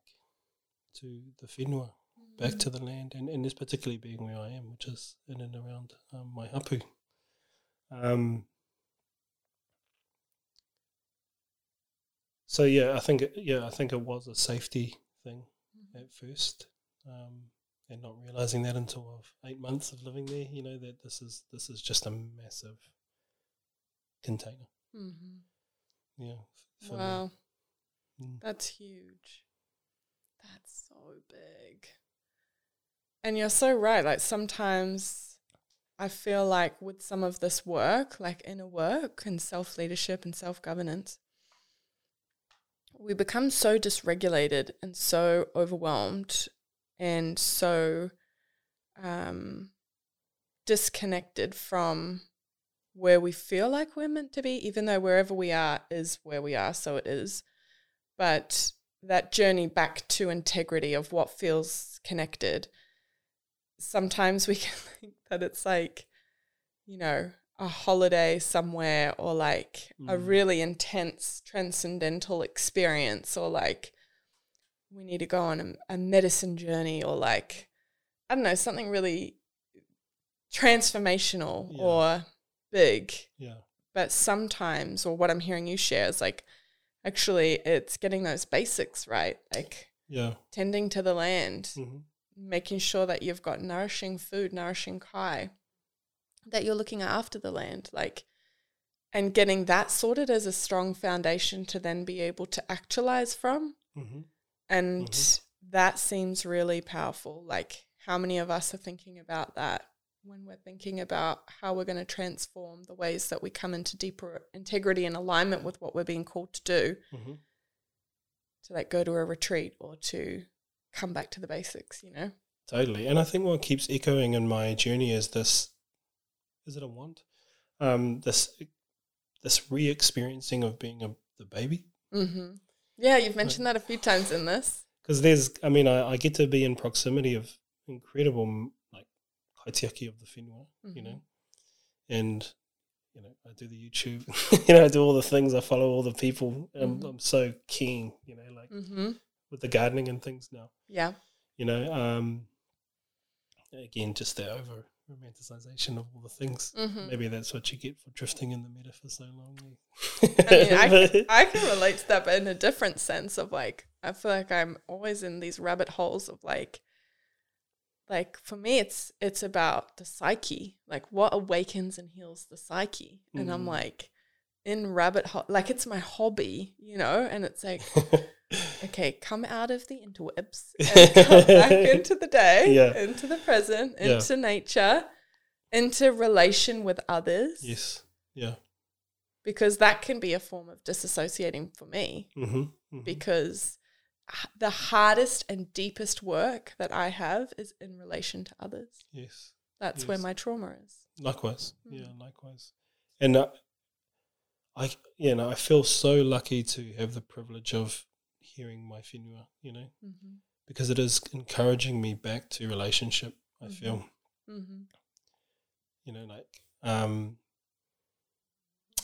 to the whenua back to the land and, and this particularly being where I am which is in and around um, my hapu um, so yeah I think it, yeah I think it was a safety thing at first, um, and not realizing that until I've eight months of living there. You know that this is this is just a massive container, Mm-hmm. Yeah. Wow. Mm. That's huge. That's so big. And you're so right. Like sometimes I feel like with some of this work, like inner work and self leadership and self governance, we become so dysregulated and so overwhelmed and so um, disconnected from where we feel like we're meant to be, even though wherever we are is where we are, so it is. But that journey back to integrity of what feels connected, sometimes we can think that it's like, you know, a holiday somewhere or like a Mm. really intense transcendental experience or like we need to go on a, a medicine journey or like, I don't know, something really transformational Yeah. or big Yeah. but sometimes or what i'm hearing you share is like actually it's getting those basics right like Yeah. tending to the land hmm making sure that you've got nourishing food nourishing kai that you're looking after the land like and getting that sorted as a strong foundation to then be able to actualize from hmm and Mhm. that seems really powerful. Like, how many of us are thinking about that when we're thinking about how we're going to transform the ways that we come into deeper integrity and alignment with what we're being called to do hmm to like go to a retreat or to come back to the basics, you know? Totally. And I think what keeps echoing in my journey is this is it a want? Um, this this re experiencing of being a the baby. Mm-hmm. Yeah, you've mentioned that a few times in this. Because there's I mean, I, I get to be in proximity of incredible like kaitiaki of the whenua, you know. And you know, I do the YouTube, you know, I do all the things, I follow all the people. I'm, Mhm. I'm so keen, you know, like Mm-hmm. with the gardening and things now. Yeah. you know um again just the over romanticization of all the things Mm-hmm. maybe that's what you get for drifting in the meta for so long I mean, I can, I can relate to that, but in a different sense of like, I feel like I'm always in these rabbit holes of like, like for me, it's it's about the psyche, like what awakens and heals the psyche, and I'm Mm. like in rabbit hole, like it's my hobby, you know, and it's like, okay, come out of the interwebs and come back into the day, Yeah. into the present, Yeah. into nature, into relation with others yes yeah because that can be a form of disassociating for me mm-hmm, mm-hmm. because the hardest and deepest work that I have is in relation to others. yes That's where my trauma is. likewise Mm. yeah likewise and uh, i you know i feel so lucky to have the privilege of hearing my whenua you know Mm-hmm. because it is encouraging me back to relationship i Mhm. feel Mm-hmm. you know like um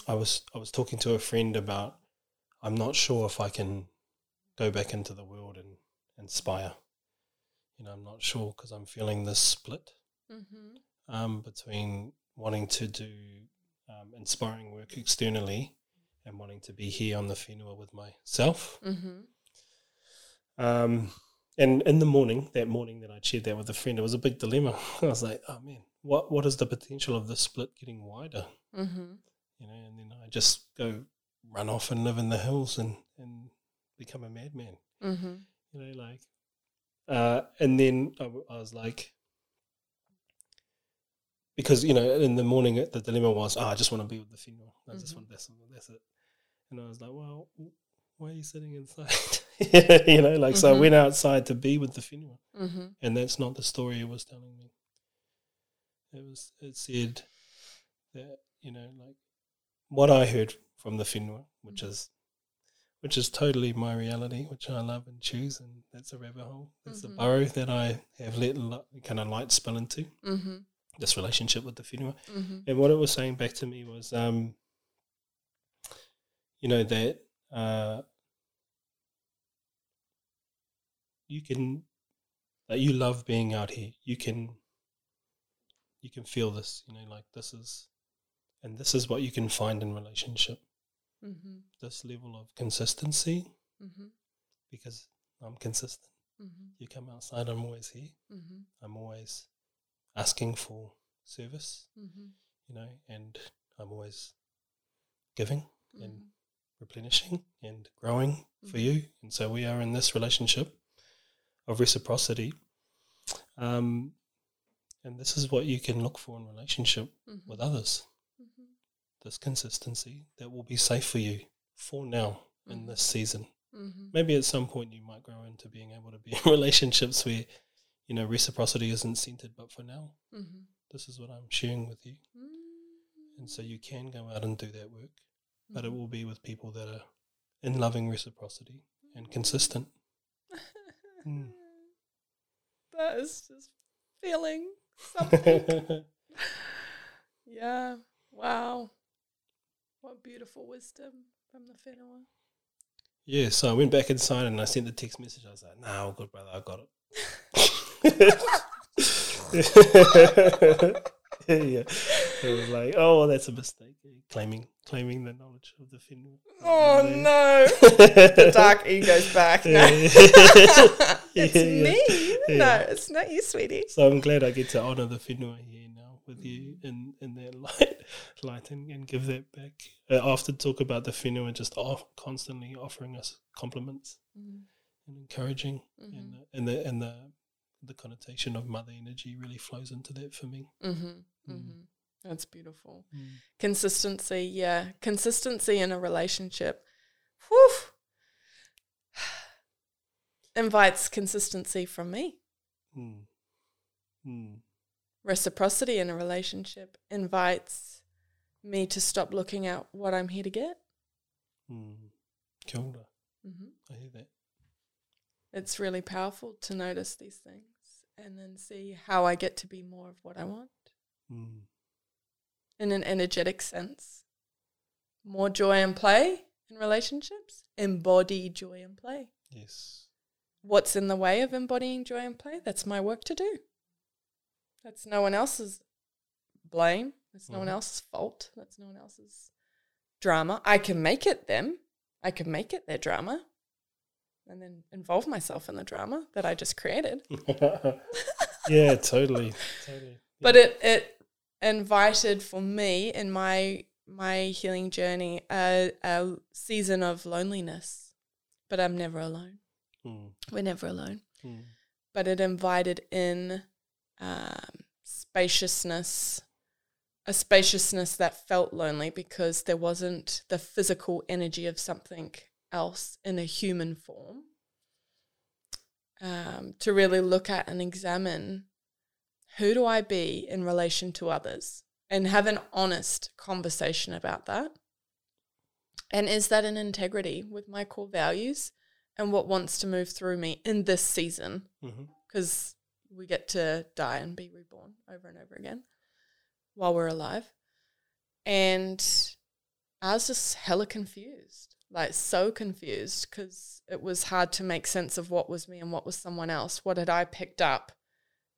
i was i was talking to a friend about i'm not sure if i can go back into the world and inspire you know i'm not sure because i'm feeling this split Mm-hmm. um between wanting to do um, inspiring work externally and wanting to be here on the whenua with myself Mm-hmm. Um and in the morning, that morning that I shared that with a friend, it was a big dilemma. I was like, "Oh man, what what is the potential of this split getting wider?" Mm-hmm. you know, and then I just go run off and live in the hills and, and become a madman, Mm-hmm. you know, like, uh, and then I, w- I was like, because, you know, in the morning, uh, the dilemma was, oh, I just want to be with the whenua I just Mhm. want, that's, that's it. And I was like, well, why are you sitting inside? you know, like, so I went outside to be with the whenua Mm-hmm. and that's not the story it was telling me. It was it said that you know like what I heard from the whenua, which Mhm. is which is totally my reality, which I love and choose, and that's a rabbit hole. That's Mhm. a burrow that I have let li- kind of light spill into Mm-hmm. this relationship with the. Mm-hmm. And what it was saying back to me was, um, you know, that uh, you can, that you love being out here. You can, you can feel this, you know, like this is, and this is what you can find in relationship. Mm-hmm. This level of consistency, Mm-hmm. because I'm consistent. Mm-hmm. You come outside, I'm always here. Mm-hmm. I'm always asking for service, Mm-hmm. you know, and I'm always giving. and replenishing and growing for you. And so we are in this relationship of reciprocity. Um, and this is what you can look for in relationship Mhm. with others Mhm. this consistency that will be safe for you for now in Mhm. this season. Mhm. Maybe at some point you might grow into being able to be in relationships where, you know, reciprocity isn't centered, but for now, Mhm. this is what I'm sharing with you. And so you can go out and do that work, but it Mhm. will be with people that are in loving reciprocity and consistent. Mm. that is just feeling something. yeah. Wow. What beautiful wisdom from the whenua. yeah, so I went back inside and I sent the text message. I was like, nah, all good, brother, I got it. yeah. It was like, oh, that's a mistake. Claiming claiming the knowledge of the whenua. Oh And no. the dark ego's back. No. It's Yeah, yeah. me. No, it's not you, sweetie. So I'm glad I get to honour the whenua here now with you in, in that light, light and, and give that back. I often talk about the whenua just off, constantly offering us compliments and encouraging, and Mhm. the, and the and the the connotation of mother energy really flows into that for me. Mm-hmm. Mm. Mm-hmm. That's beautiful. Consistency, yeah. Consistency in a relationship. Whew. Invites consistency from me. Mm. Mm. Reciprocity in a relationship invites me to stop looking at what I'm here to get. Mm. Kia ora. Mm-hmm. I hear that. It's really powerful to notice these things and then see how I get to be more of what I want Mm. In an energetic sense. More joy and play in relationships, embody joy and play. Yes. What's in the way of embodying joy and play? That's my work to do. That's no one else's blame. That's no one Mhm. else's fault. That's no one else's drama. I can make it them. I can make it their drama and then involve myself in the drama that I just created. yeah, totally. Totally. but it it invited for me in my my healing journey a, a season of loneliness but i'm never alone Mm. we're never alone Mm. but it invited in um, spaciousness a spaciousness that felt lonely because there wasn't the physical energy of something else in a human form um, to really look at and examine who do I be in relation to others and have an honest conversation about that. And is that in integrity with my core values and what wants to move through me in this season? Mm-hmm. Because we get to die and be reborn over and over again while we're alive. And I was just hella confused, like so confused because it was hard to make sense of what was me and what was someone else. What had I picked up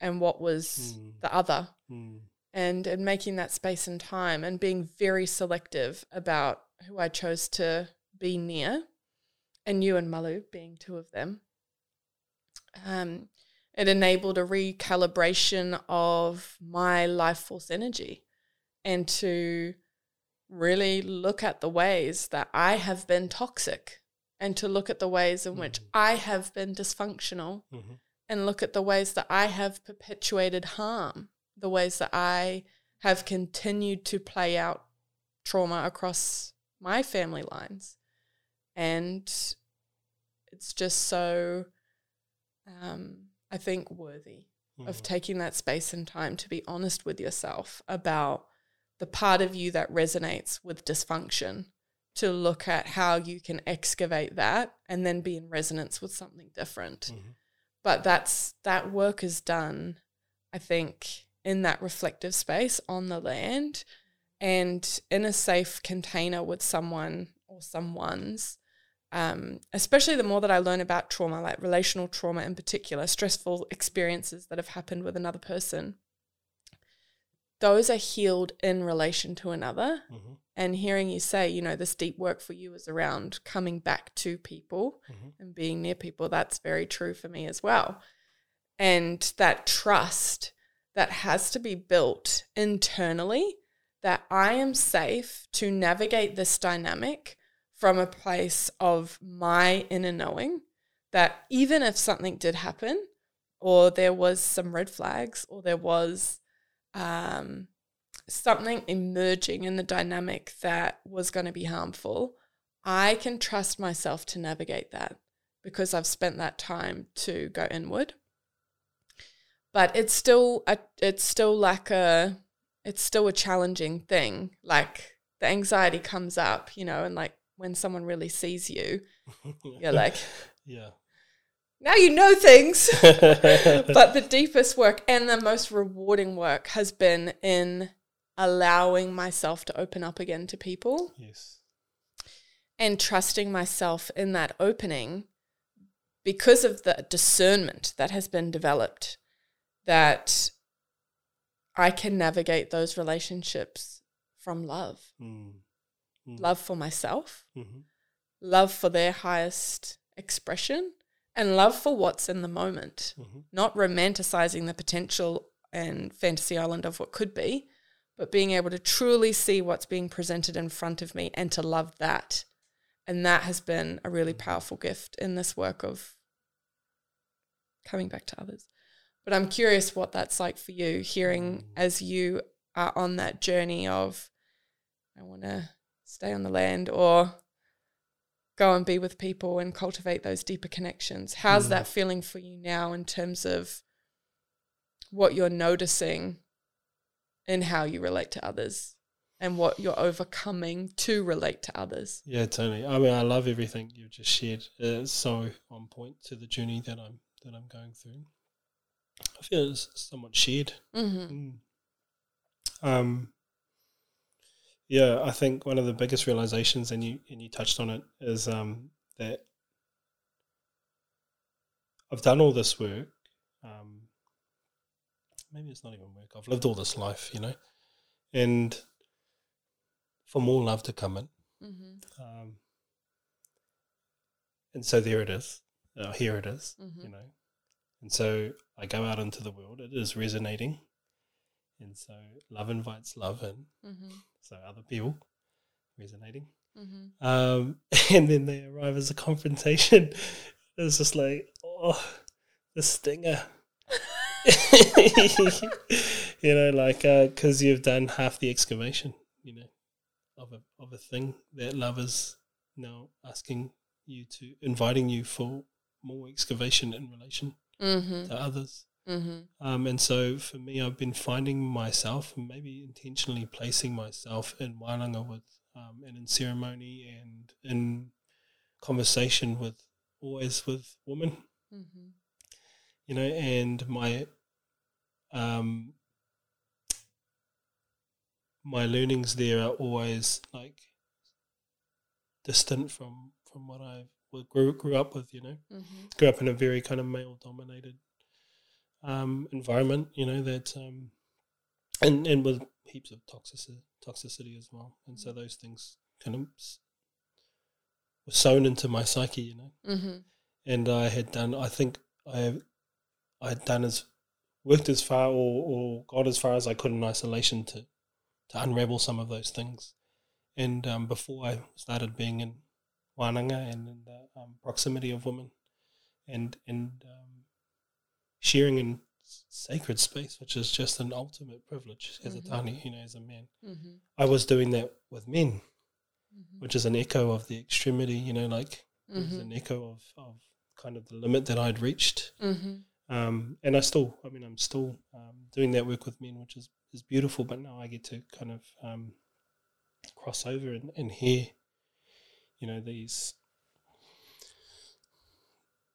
and what was Mm. the other? Mm. and and making that space and time and being very selective about who I chose to be near, and you and Malu being two of them. Um, it enabled a recalibration of my life force energy, and to really look at the ways that I have been toxic, and to look at the ways in which Mhm. I have been dysfunctional, hmm and look at the ways that I have perpetuated harm, the ways that I have continued to play out trauma across my family lines. And it's just so, um, I think, worthy of Mm. taking that space and time to be honest with yourself about the part of you that resonates with dysfunction to look at how you can excavate that and then be in resonance with something different Mhm. But that's that work is done i think in that reflective space on the land and in a safe container with someone or someone's um, especially the more that i learn about trauma like relational trauma in particular stressful experiences that have happened with another person those are healed in relation to another Mhm. And hearing you say you know this deep work for you is around coming back to people Mhm. and being near people that's very true for me as well and that trust that has to be built internally that i am safe to navigate this dynamic from a place of my inner knowing that even if something did happen, or there was some red flags, or there was um, something emerging in the dynamic that was going to be harmful, I can trust myself to navigate that because I've spent that time to go inward. But it's still a, it's still like a it's still a challenging thing. Like the anxiety comes up, you know, and like when someone really sees you, you're like, yeah. now you know things. but the deepest work and the most rewarding work has been in allowing myself to open up again to people Yes. and trusting myself in that opening because of the discernment that has been developed that I can navigate those relationships from love Mm. Mm. love for myself, hmm love for their highest expression, and love for what's in the moment, hmm not romanticizing the potential and fantasy island of what could be, but being able to truly see what's being presented in front of me and to love that. And that has been a really powerful gift in this work of coming back to others. But I'm curious what that's like for you, hearing as you are on that journey of, I want to stay on the land or go and be with people and cultivate those deeper connections. How's Mm. that feeling for you now in terms of what you're noticing in how you relate to others and what you're overcoming to relate to others? Yeah, totally. I mean, I love everything you've just shared. It's so on point to the journey that I'm that I'm going through. I feel it's somewhat shared. Mm-hmm. Mm. Um, yeah, I think one of the biggest realizations, and you and you touched on it, is um, that I've done all this work. Um, maybe it's not even work. I've lived all this life, you know, and for more love to come in. Mm-hmm. Um, and so there it is. Uh, here it is, Mm-hmm. you know. And so I go out into the world. It is resonating. And so love invites love in. Mm-hmm. So other people resonating. Mm-hmm. Um, and then they arrive as a confrontation. It's just like, oh, the stinger. you know, like, because you've done half the excavation, you know, of a, of a thing that love is now asking you to, inviting you for more excavation in relation Mm-hmm. to others. Mm-hmm. Um, and so for me, I've been finding myself, maybe intentionally placing myself in Wānanga with, um, and in ceremony and in conversation with, always with women, Mm-hmm. You know, and my, um, my learnings there are always like distant from from what I grew grew up with, you know Mm-hmm. grew up in a very kind of male dominated um, environment, you know, that um, and and with heaps of toxicity toxicity as well. And so those things kind of were sewn into my psyche, you know. Mm-hmm. And I had done I think I I had done as worked as far or, or got as far as I could in isolation to to unravel some of those things. And um, before I started being in Wānanga and in the um, proximity of women and and um, sharing in sacred space, which is just an ultimate privilege as Mhm. a tāne, you know, as a man. Mm-hmm. I was doing that with men, Mm-hmm. which is an echo of the extremity, you know, like Mm-hmm. an echo of, of kind of the limit that I'd reached. Um, and I still, I mean, I'm still um, doing that work with men, which is, is beautiful. But now I get to kind of um, cross over and, and hear, you know, these.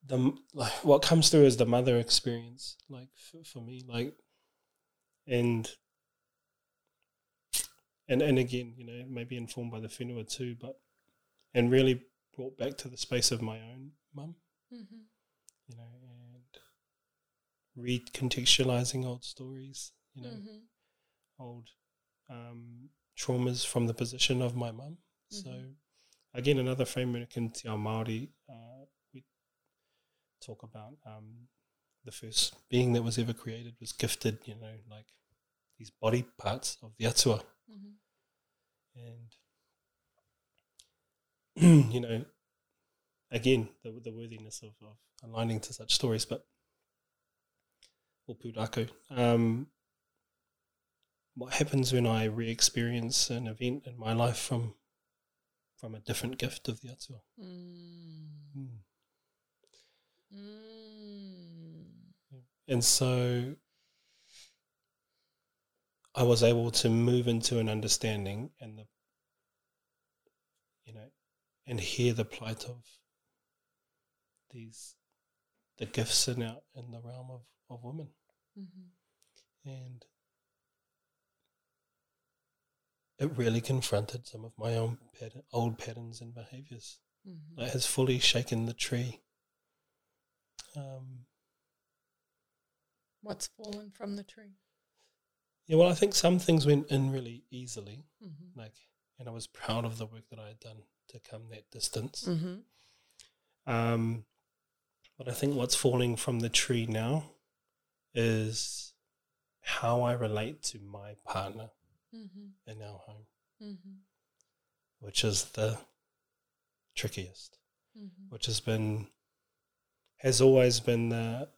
The like what comes through is the mother experience, like for, for me, like, and and and again, you know, maybe informed by the whenua too, but and really brought back to the space of my own mum Mm-hmm. you know, recontextualizing old stories, you know, Mm-hmm. old um, traumas from the position of my mum. So, Mhm. again, another framework in Te Ao Māori, uh, we talk about um, the first being that was ever created was gifted, you know, like these body parts of the atua. Mm-hmm. And you know, again, the, the worthiness of, of aligning to such stories, but or pūrākau. Um, what happens when I re-experience an event in my life from from a different gift of the atua? Mm. Mm. Mm. And so I was able to move into an understanding and the you know and hear the plight of these the gifts in our in the realm of, of women. Mhm. And it really confronted some of my own pattern, old patterns and behaviors. Mhm. It has fully shaken the tree. Um, What's fallen from the tree? yeah, well, I think some things went in really easily. Mhm. like and I was proud of the work that I had done to come that distance. Mhm. Um, but I think what's falling from the tree now is how I relate to my partner Mhm. in our home, Mhm. which is the trickiest, Mhm. which has been has always been the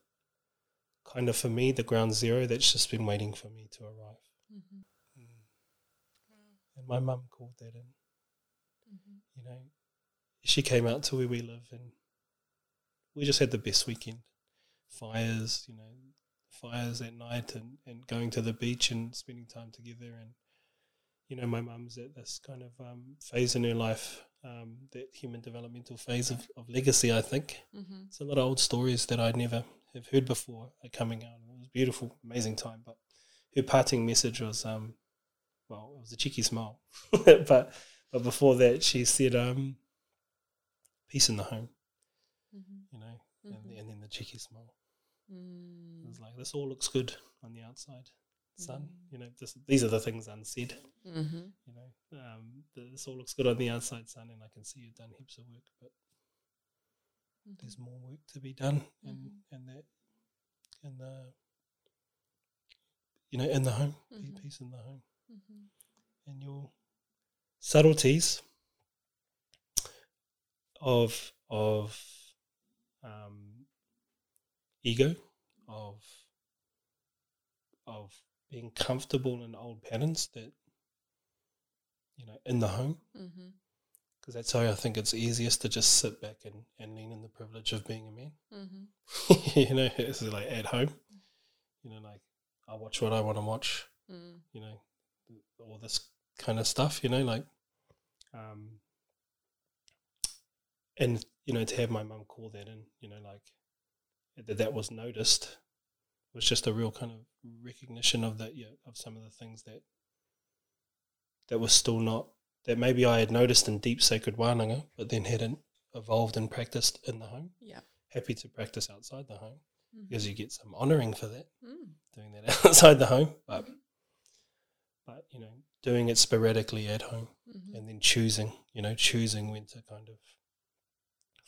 kind of for me the ground zero that's just been waiting for me to arrive. Mhm. And my mum called that in. Mhm. you know, she came out to where we live and we just had the best weekend. Fires, you know, fires at night and, and going to the beach and spending time together. And, you know, my mum's at this kind of um, phase in her life, um, that human developmental phase of, of legacy, I think. Mhm. It's a lot of old stories that I'd never have heard before are coming out. It was beautiful, amazing time. But her parting message was, um, well, it was a cheeky smile. but but before that, she said, um, peace in the home, mm-hmm. you know, and, Mhm. and then the cheeky smile. Mm. was like, this all looks good on the outside, son. Mm. You know, this, these are the things unsaid, Mhm. you know. Um, this all looks good on the outside, son, and I can see you've done heaps of work, but there's more work to be done and Mhm. and that in the you know in the home Mhm. peace in the home Mhm. and your subtleties of of um, ego of of being comfortable in old patterns that you know in the home mm-hmm because that's how I think it's easiest to just sit back and, and lean in the privilege of being a man mm-hmm. you know, it's like at home. You know, like I watch what I want to watch. Mm. You know, all this kind of stuff. You know, like, um, and you know, to have my mum call that in, you know, like that that was noticed was just a real kind of recognition of that. Yeah, of some of the things that that was still not that maybe I had noticed in deep sacred wānanga, but then hadn't evolved and practiced in the home Yeah. happy to practice outside the home Mhm. because you get some honouring for that, Mm. doing that outside the home. But but you know, doing it sporadically at home Mhm. and then choosing, you know, choosing when to kind of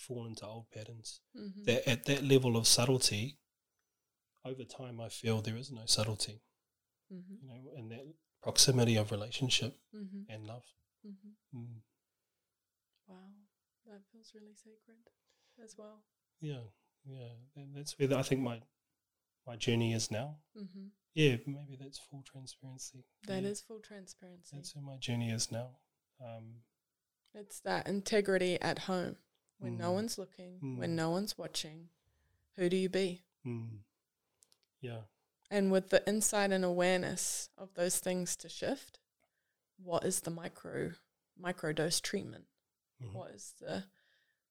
fall into old patterns. Mhm. That at that level of subtlety, over time I feel there is no subtlety, Mhm. you know, in that proximity of relationship Mhm. and love. Mhm. Mm. Wow, that feels really sacred as well. Yeah, yeah. And that's where I think my my journey is now. Mm-hmm. Yeah, maybe that's full transparency. That yeah. is full transparency. That's where my journey is now. Um, It's that integrity at home when no Mm. one's looking, Mm. when no one's watching. Who do you be? mm, yeah, And with the insight and awareness of those things to shift, what is the micro microdose treatment? mhm, What is the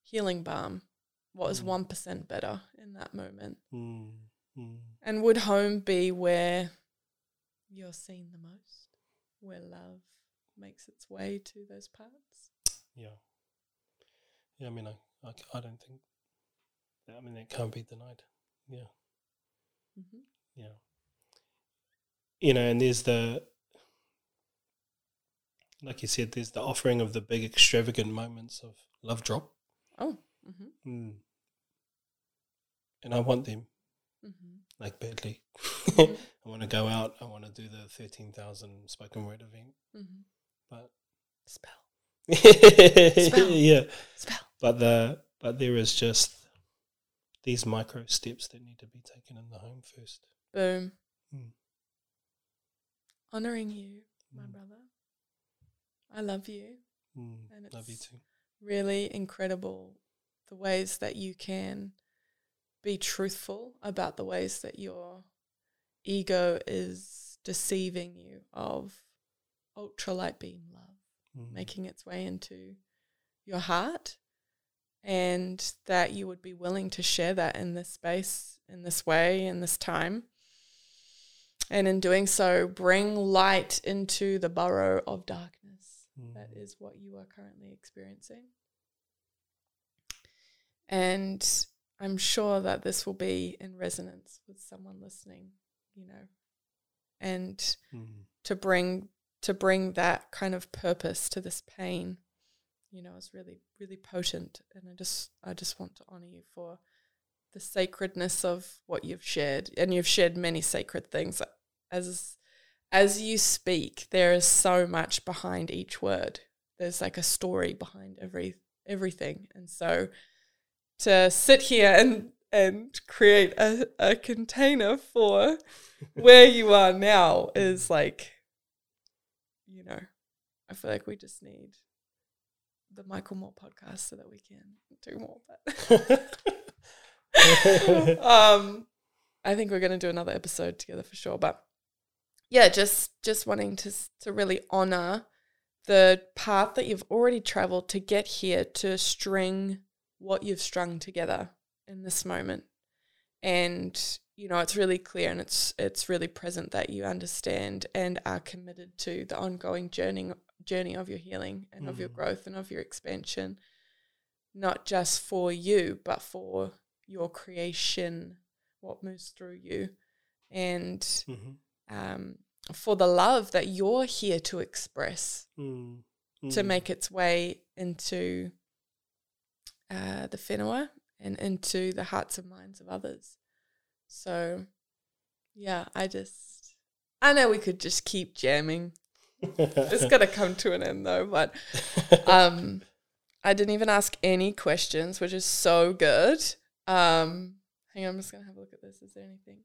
healing balm? What is Mm. one percent better in that moment? mm, mm, And would home be where you're seen the most, where love makes its way to those parts? yeah, yeah. I mean, I I don't think. I mean, it can't be denied. Yeah, Mm-hmm. yeah. You know, and there's the, like you said, there's the offering of the big extravagant moments of love drop. Oh, mm-hmm. Mm. And I want them Mm-hmm. like badly. Mhm. I want to go out. I want to do the thirteen thousand spoken word event. Mm-hmm. But Spell. yeah. Spell. But the but there is just these micro steps that need to be taken in the home first. Boom. Mm. Honoring you, my Mm. brother. I love you. Mm. And Love you too. really incredible the ways that you can be truthful about the ways that your ego is deceiving you of ultralight beam love Mm. making its way into your heart and that you would be willing to share that in this space in this way in this time and in doing so bring light into the burrow of darkness that Mm. is what you are currently experiencing and i'm sure that this will be in resonance with someone listening you know and Mm. to bring to bring that kind of purpose to this pain you know is really really potent. And i just i just want to honor you for the sacredness of what you've shared. And you've shared many sacred things. As as you speak there is so much behind each word. There's like a story behind every everything. And so to sit here and and create a, a container for where you are now is like you know i feel like we just need the michael moore podcast so that we can do more but um i think we're going to do another episode together for sure but yeah just just wanting to to really honor the path that you've already traveled to get here to string what you've strung together in this moment. And you know it's really clear and it's it's really present that you understand and are committed to the ongoing journey journey of your healing and of your Mhm. growth and of your expansion not just for you but for your creation what moves through you and Mhm. um, for the love that you're here to express Mm. to Mm. make its way into uh, the whenua and into the hearts and minds of others. So, yeah, I just, I know we could just keep jamming. It's got to come to an end though, but um, I didn't even ask any questions, which is so good. Um, hang on, I'm just going to have a look at this. Is there anything?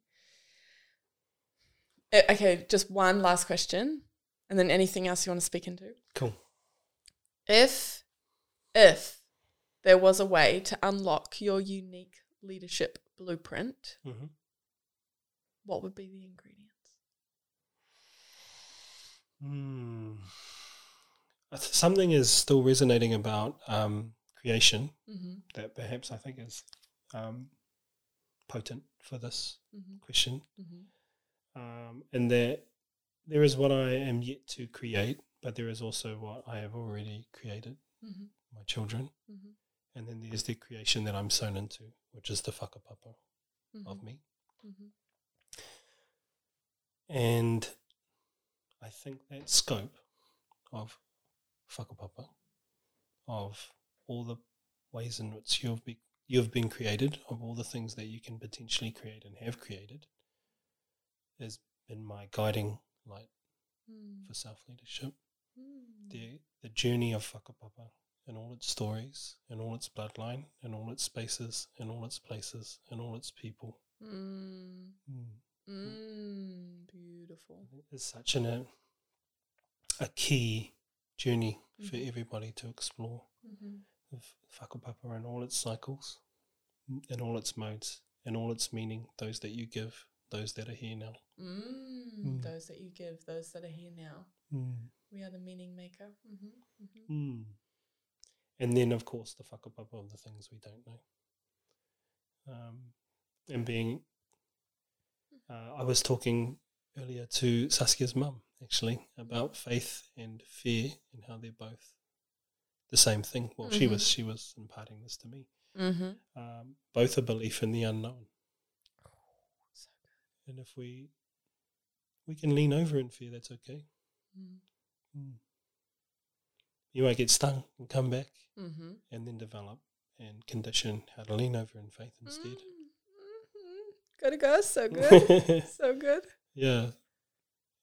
Eh, Okay, just one last question, and then anything else you want to speak into? cool. if if there was a way to unlock your unique leadership blueprint hmm what would be the ingredients Mm. Something is still resonating about um, creation mm-hmm, that perhaps I think is um, potent for this mm-hmm, question. mm-hmm. um, and there there is what I am yet to create, but there is also what I have already created, Mm-hmm. my children, Mm-hmm. And then there's the creation that I'm sown into, which is the whakapapa Mm-hmm. of me. Mm-hmm. And I think that scope of whakapapa, of all the ways in which you've be, you've been created, of all the things that you can potentially create and have created, has been my guiding light for self leadership. Mm-hmm. The the journey of whakapapa and all its stories, and all its bloodline, and all its spaces, and all its places, and all its people. Mm. Mm. Mm. Beautiful. is such an, a, a key journey for Mhm. everybody to explore Mm-hmm. of whakapapa and all its cycles, n- and all its modes, and all its meaning, those that you give, those that are here now. Mm. Mm. Those that you give, those that are here now. Mm. We are the meaning maker. Mm-hmm. Mm-hmm. Mm. And then, of course, the fuck up of all the things we don't know. Um, and being, uh, I was talking earlier to Saskia's mum, actually, about faith and fear and how they're both the same thing. Well, she Mhm. was she was imparting this to me. Mm-hmm. Um, both a belief in the unknown, So and if we we can lean over in fear, that's okay. good. Mm. You might get stung and come back, Mm-hmm. and then develop and condition how to lean over in faith instead. Mm-hmm. Gotta go. So good. so good. yeah.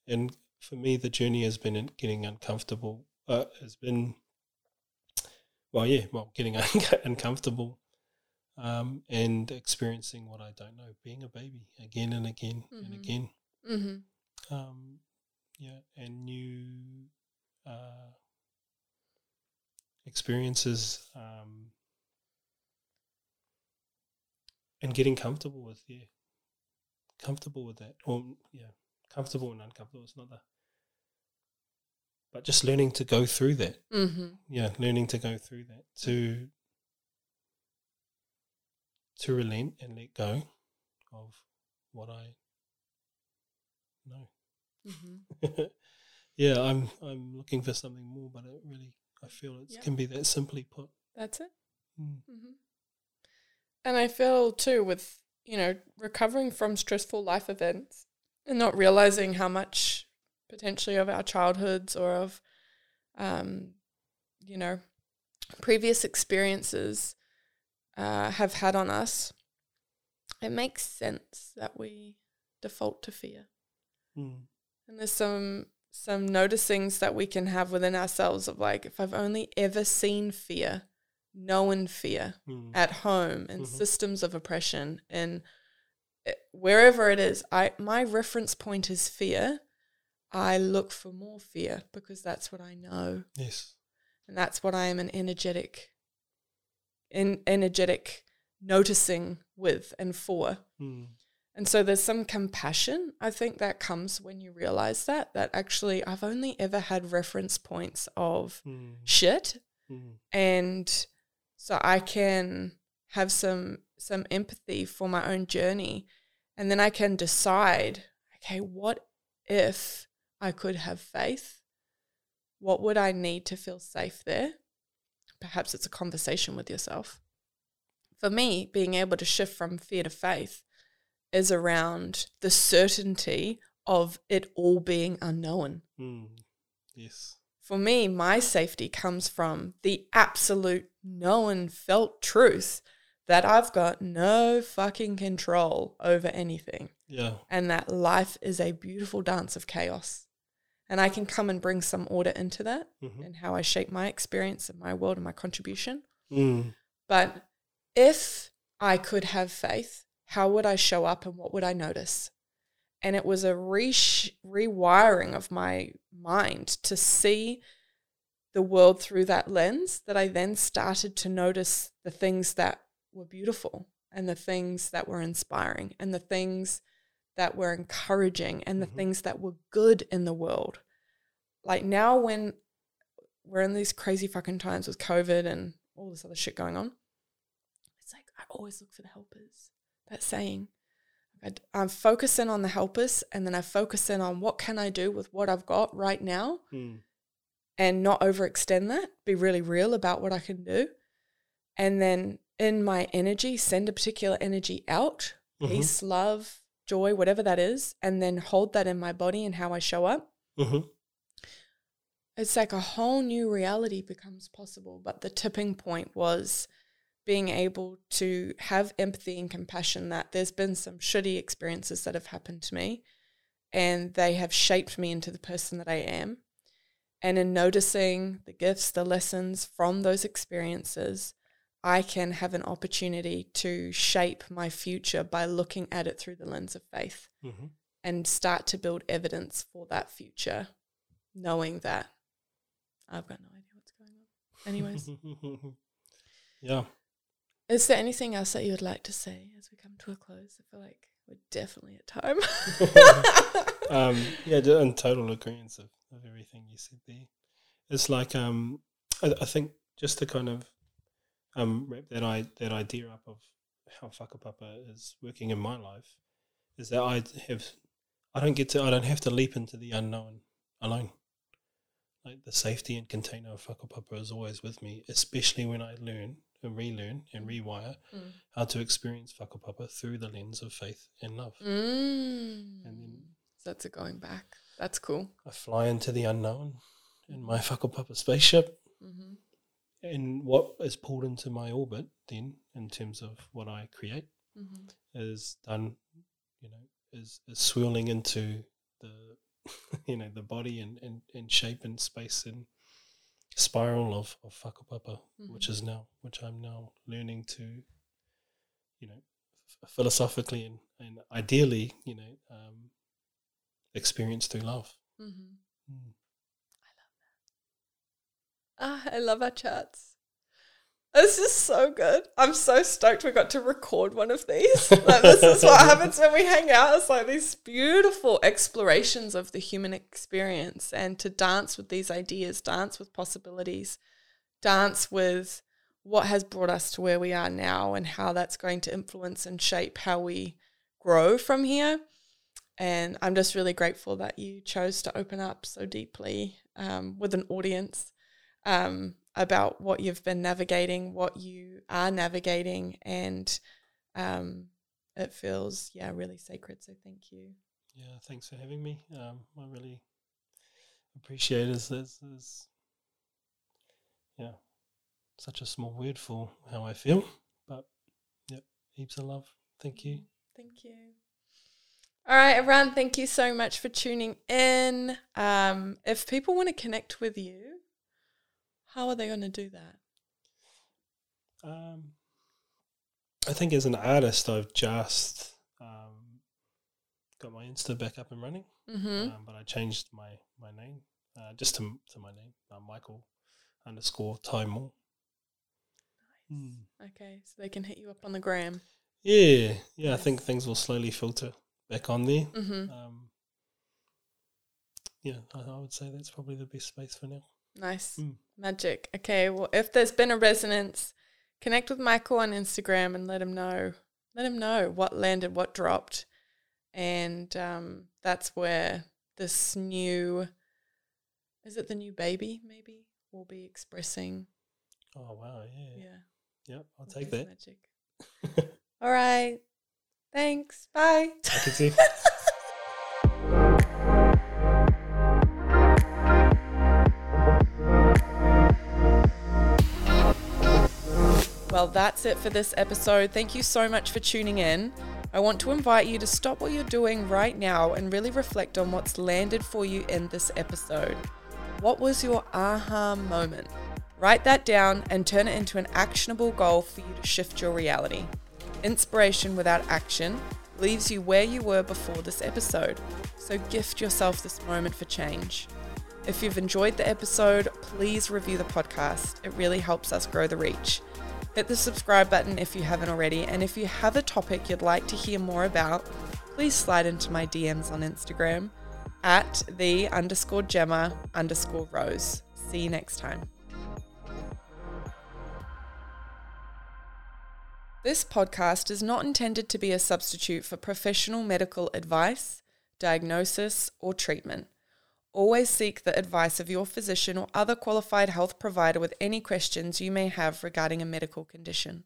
And for me, the journey has been getting uncomfortable, uh, has been well, yeah, well, getting uncomfortable um, and experiencing what I don't know, being a baby again and again Mhm. and again. Mm-hmm. Um, yeah, and new uh, experiences um, and getting comfortable with, yeah, comfortable with that. Or, yeah, comfortable and uncomfortable. It's not the, but just learning to go through that. Mm-hmm. Yeah, learning to go through that to to relent and let go of what I know. Mm-hmm. yeah, I'm I'm looking for something more, but it really I feel it Yeah. can be that simply put. That's it. Mm. Mm-hmm. And I feel too with, you know, recovering from stressful life events and not realizing how much potentially of our childhoods or of, um, you know, previous experiences uh, have had on us, it makes sense that we default to fear. Mm. And there's some some noticings that we can have within ourselves of like, if I've only ever seen fear, known fear, Mm. at home in Mhm. systems of oppression and wherever it is i my reference point is fear i look for more fear because that's what i know Yes. and that's what i am an energetic in energetic noticing with and for Mm. And so there's some compassion i think that comes when you realize that that actually i've only ever had reference points of Mm. shit. Mm. and so I can have some some empathy for my own journey. And then I can decide okay what if I could have faith? What would I need to feel safe there? Perhaps it's a conversation with yourself. For me being able to shift from fear to faith is around the certainty of it all being unknown Mm. Yes. for me, my safety comes from the absolute known felt truth that I've got no fucking control over anything Yeah. and that life is a beautiful dance of chaos. And I can come and bring some order into that Mm-hmm. and how I shape my experience and my world and my contribution. Mm. But if I could have faith, how would I show up and what would I notice? And it was a resh- rewiring of my mind to see the world through that lens that I then started to notice the things that were beautiful and the things that were inspiring and the things that were encouraging and the Mhm. things that were good in the world. Like now, when we're in these crazy fucking times with COVID and all this other shit going on, it's like I always look for the helpers. That saying, I, I'm focusing on the helpers and then I focus in on what can I do with what I've got right now Mm. and not overextend that, be really real about what I can do. And then in my energy, send a particular energy out Mhm. peace, love, joy, whatever that is, and then hold that in my body and how I show up. Mhm. It's like a whole new reality becomes possible. But the tipping point was being able to have empathy and compassion that there's been some shitty experiences that have happened to me and they have shaped me into the person that I am. And in noticing the gifts, the lessons from those experiences, I can have an opportunity to shape my future by looking at it through the lens of faith Mhm. and start to build evidence for that future, knowing that I've got no idea what's going on. Anyways, yeah. Is there anything else that you would like to say as we come to a close? I feel like we're definitely at time. um, yeah, in total agreement of, of everything you said there. It's like um, I, I think just to kind of um wrap that I that idea up of how whakapapa is working in my life is that I have I don't get to I don't have to leap into the unknown alone. Like the safety and container of whakapapa is always with me, especially when I learn and relearn and rewire Mm. how to experience whakapapa through the lens of faith and love. Mm. And then- So that's a going back. That's cool. I fly into the unknown in my whakapapa spaceship, hmm and what is pulled into my orbit then, in terms of what I create, hmm is done, you know, is, is swirling into the, you know, the body and, and, and shape and space and spiral of, of whakapapa, Mhm. which is now which I'm now learning to, you know, f- philosophically and, and ideally, you know, um, experience through love. Mm-hmm. Mm. Ah, I love our chats. This is so good. I'm so stoked we got to record one of these. Like, this is what happens when we hang out. It's like these beautiful explorations of the human experience and to dance with these ideas, dance with possibilities, dance with what has brought us to where we are now and how that's going to influence and shape how we grow from here. And I'm just really grateful that you chose to open up so deeply um, with an audience um, about what you've been navigating, what you are navigating, and um, it feels yeah really sacred. So thank you. Yeah, thanks for having me. Um, I really appreciate it. It's, it's, it's, yeah, such a small word for how I feel, but yeah, heaps of love. Thank you. Thank you. All right, everyone. Thank you so much for tuning in. Um, if people want to connect with you, how are they going to do that? Um, I think as an artist, I've just um, got my Insta back up and running, Mm-hmm. um, but I changed my my name uh, just to to my name, uh, Michael underscore Timor. Mm. Okay, so they can hit you up on the gram. Yeah, yeah. I think things will slowly filter back on there. Mm-hmm. Um, yeah, I, I would say that's probably the best space for now. Nice. Mm. Magic. Okay, well, if there's been a resonance, connect with Michael on Instagram and let him know. Let him know what landed, what dropped. And um, that's where this new, is it the new baby, maybe, will be expressing. Oh wow, yeah, Yeah. yep. I'll take that. Magic. All right. Thanks. Bye. I can see. Well, that's it for this episode. Thank you so much for tuning in. I want to invite you to stop what you're doing right now and really reflect on what's landed for you in this episode. What was your aha moment? Write that down and turn it into an actionable goal for you to shift your reality. Inspiration without action leaves you where you were before this episode. So gift yourself this moment for change. If you've enjoyed the episode, please review the podcast. It really helps us grow the reach. Hit the subscribe button if you haven't already, and if you have a topic you'd like to hear more about, please slide into my DMs on Instagram at the underscore Gemma underscore Rose. See you next time. This podcast is not intended to be a substitute for professional medical advice, diagnosis, or treatment. Always seek the advice of your physician or other qualified health provider with any questions you may have regarding a medical condition.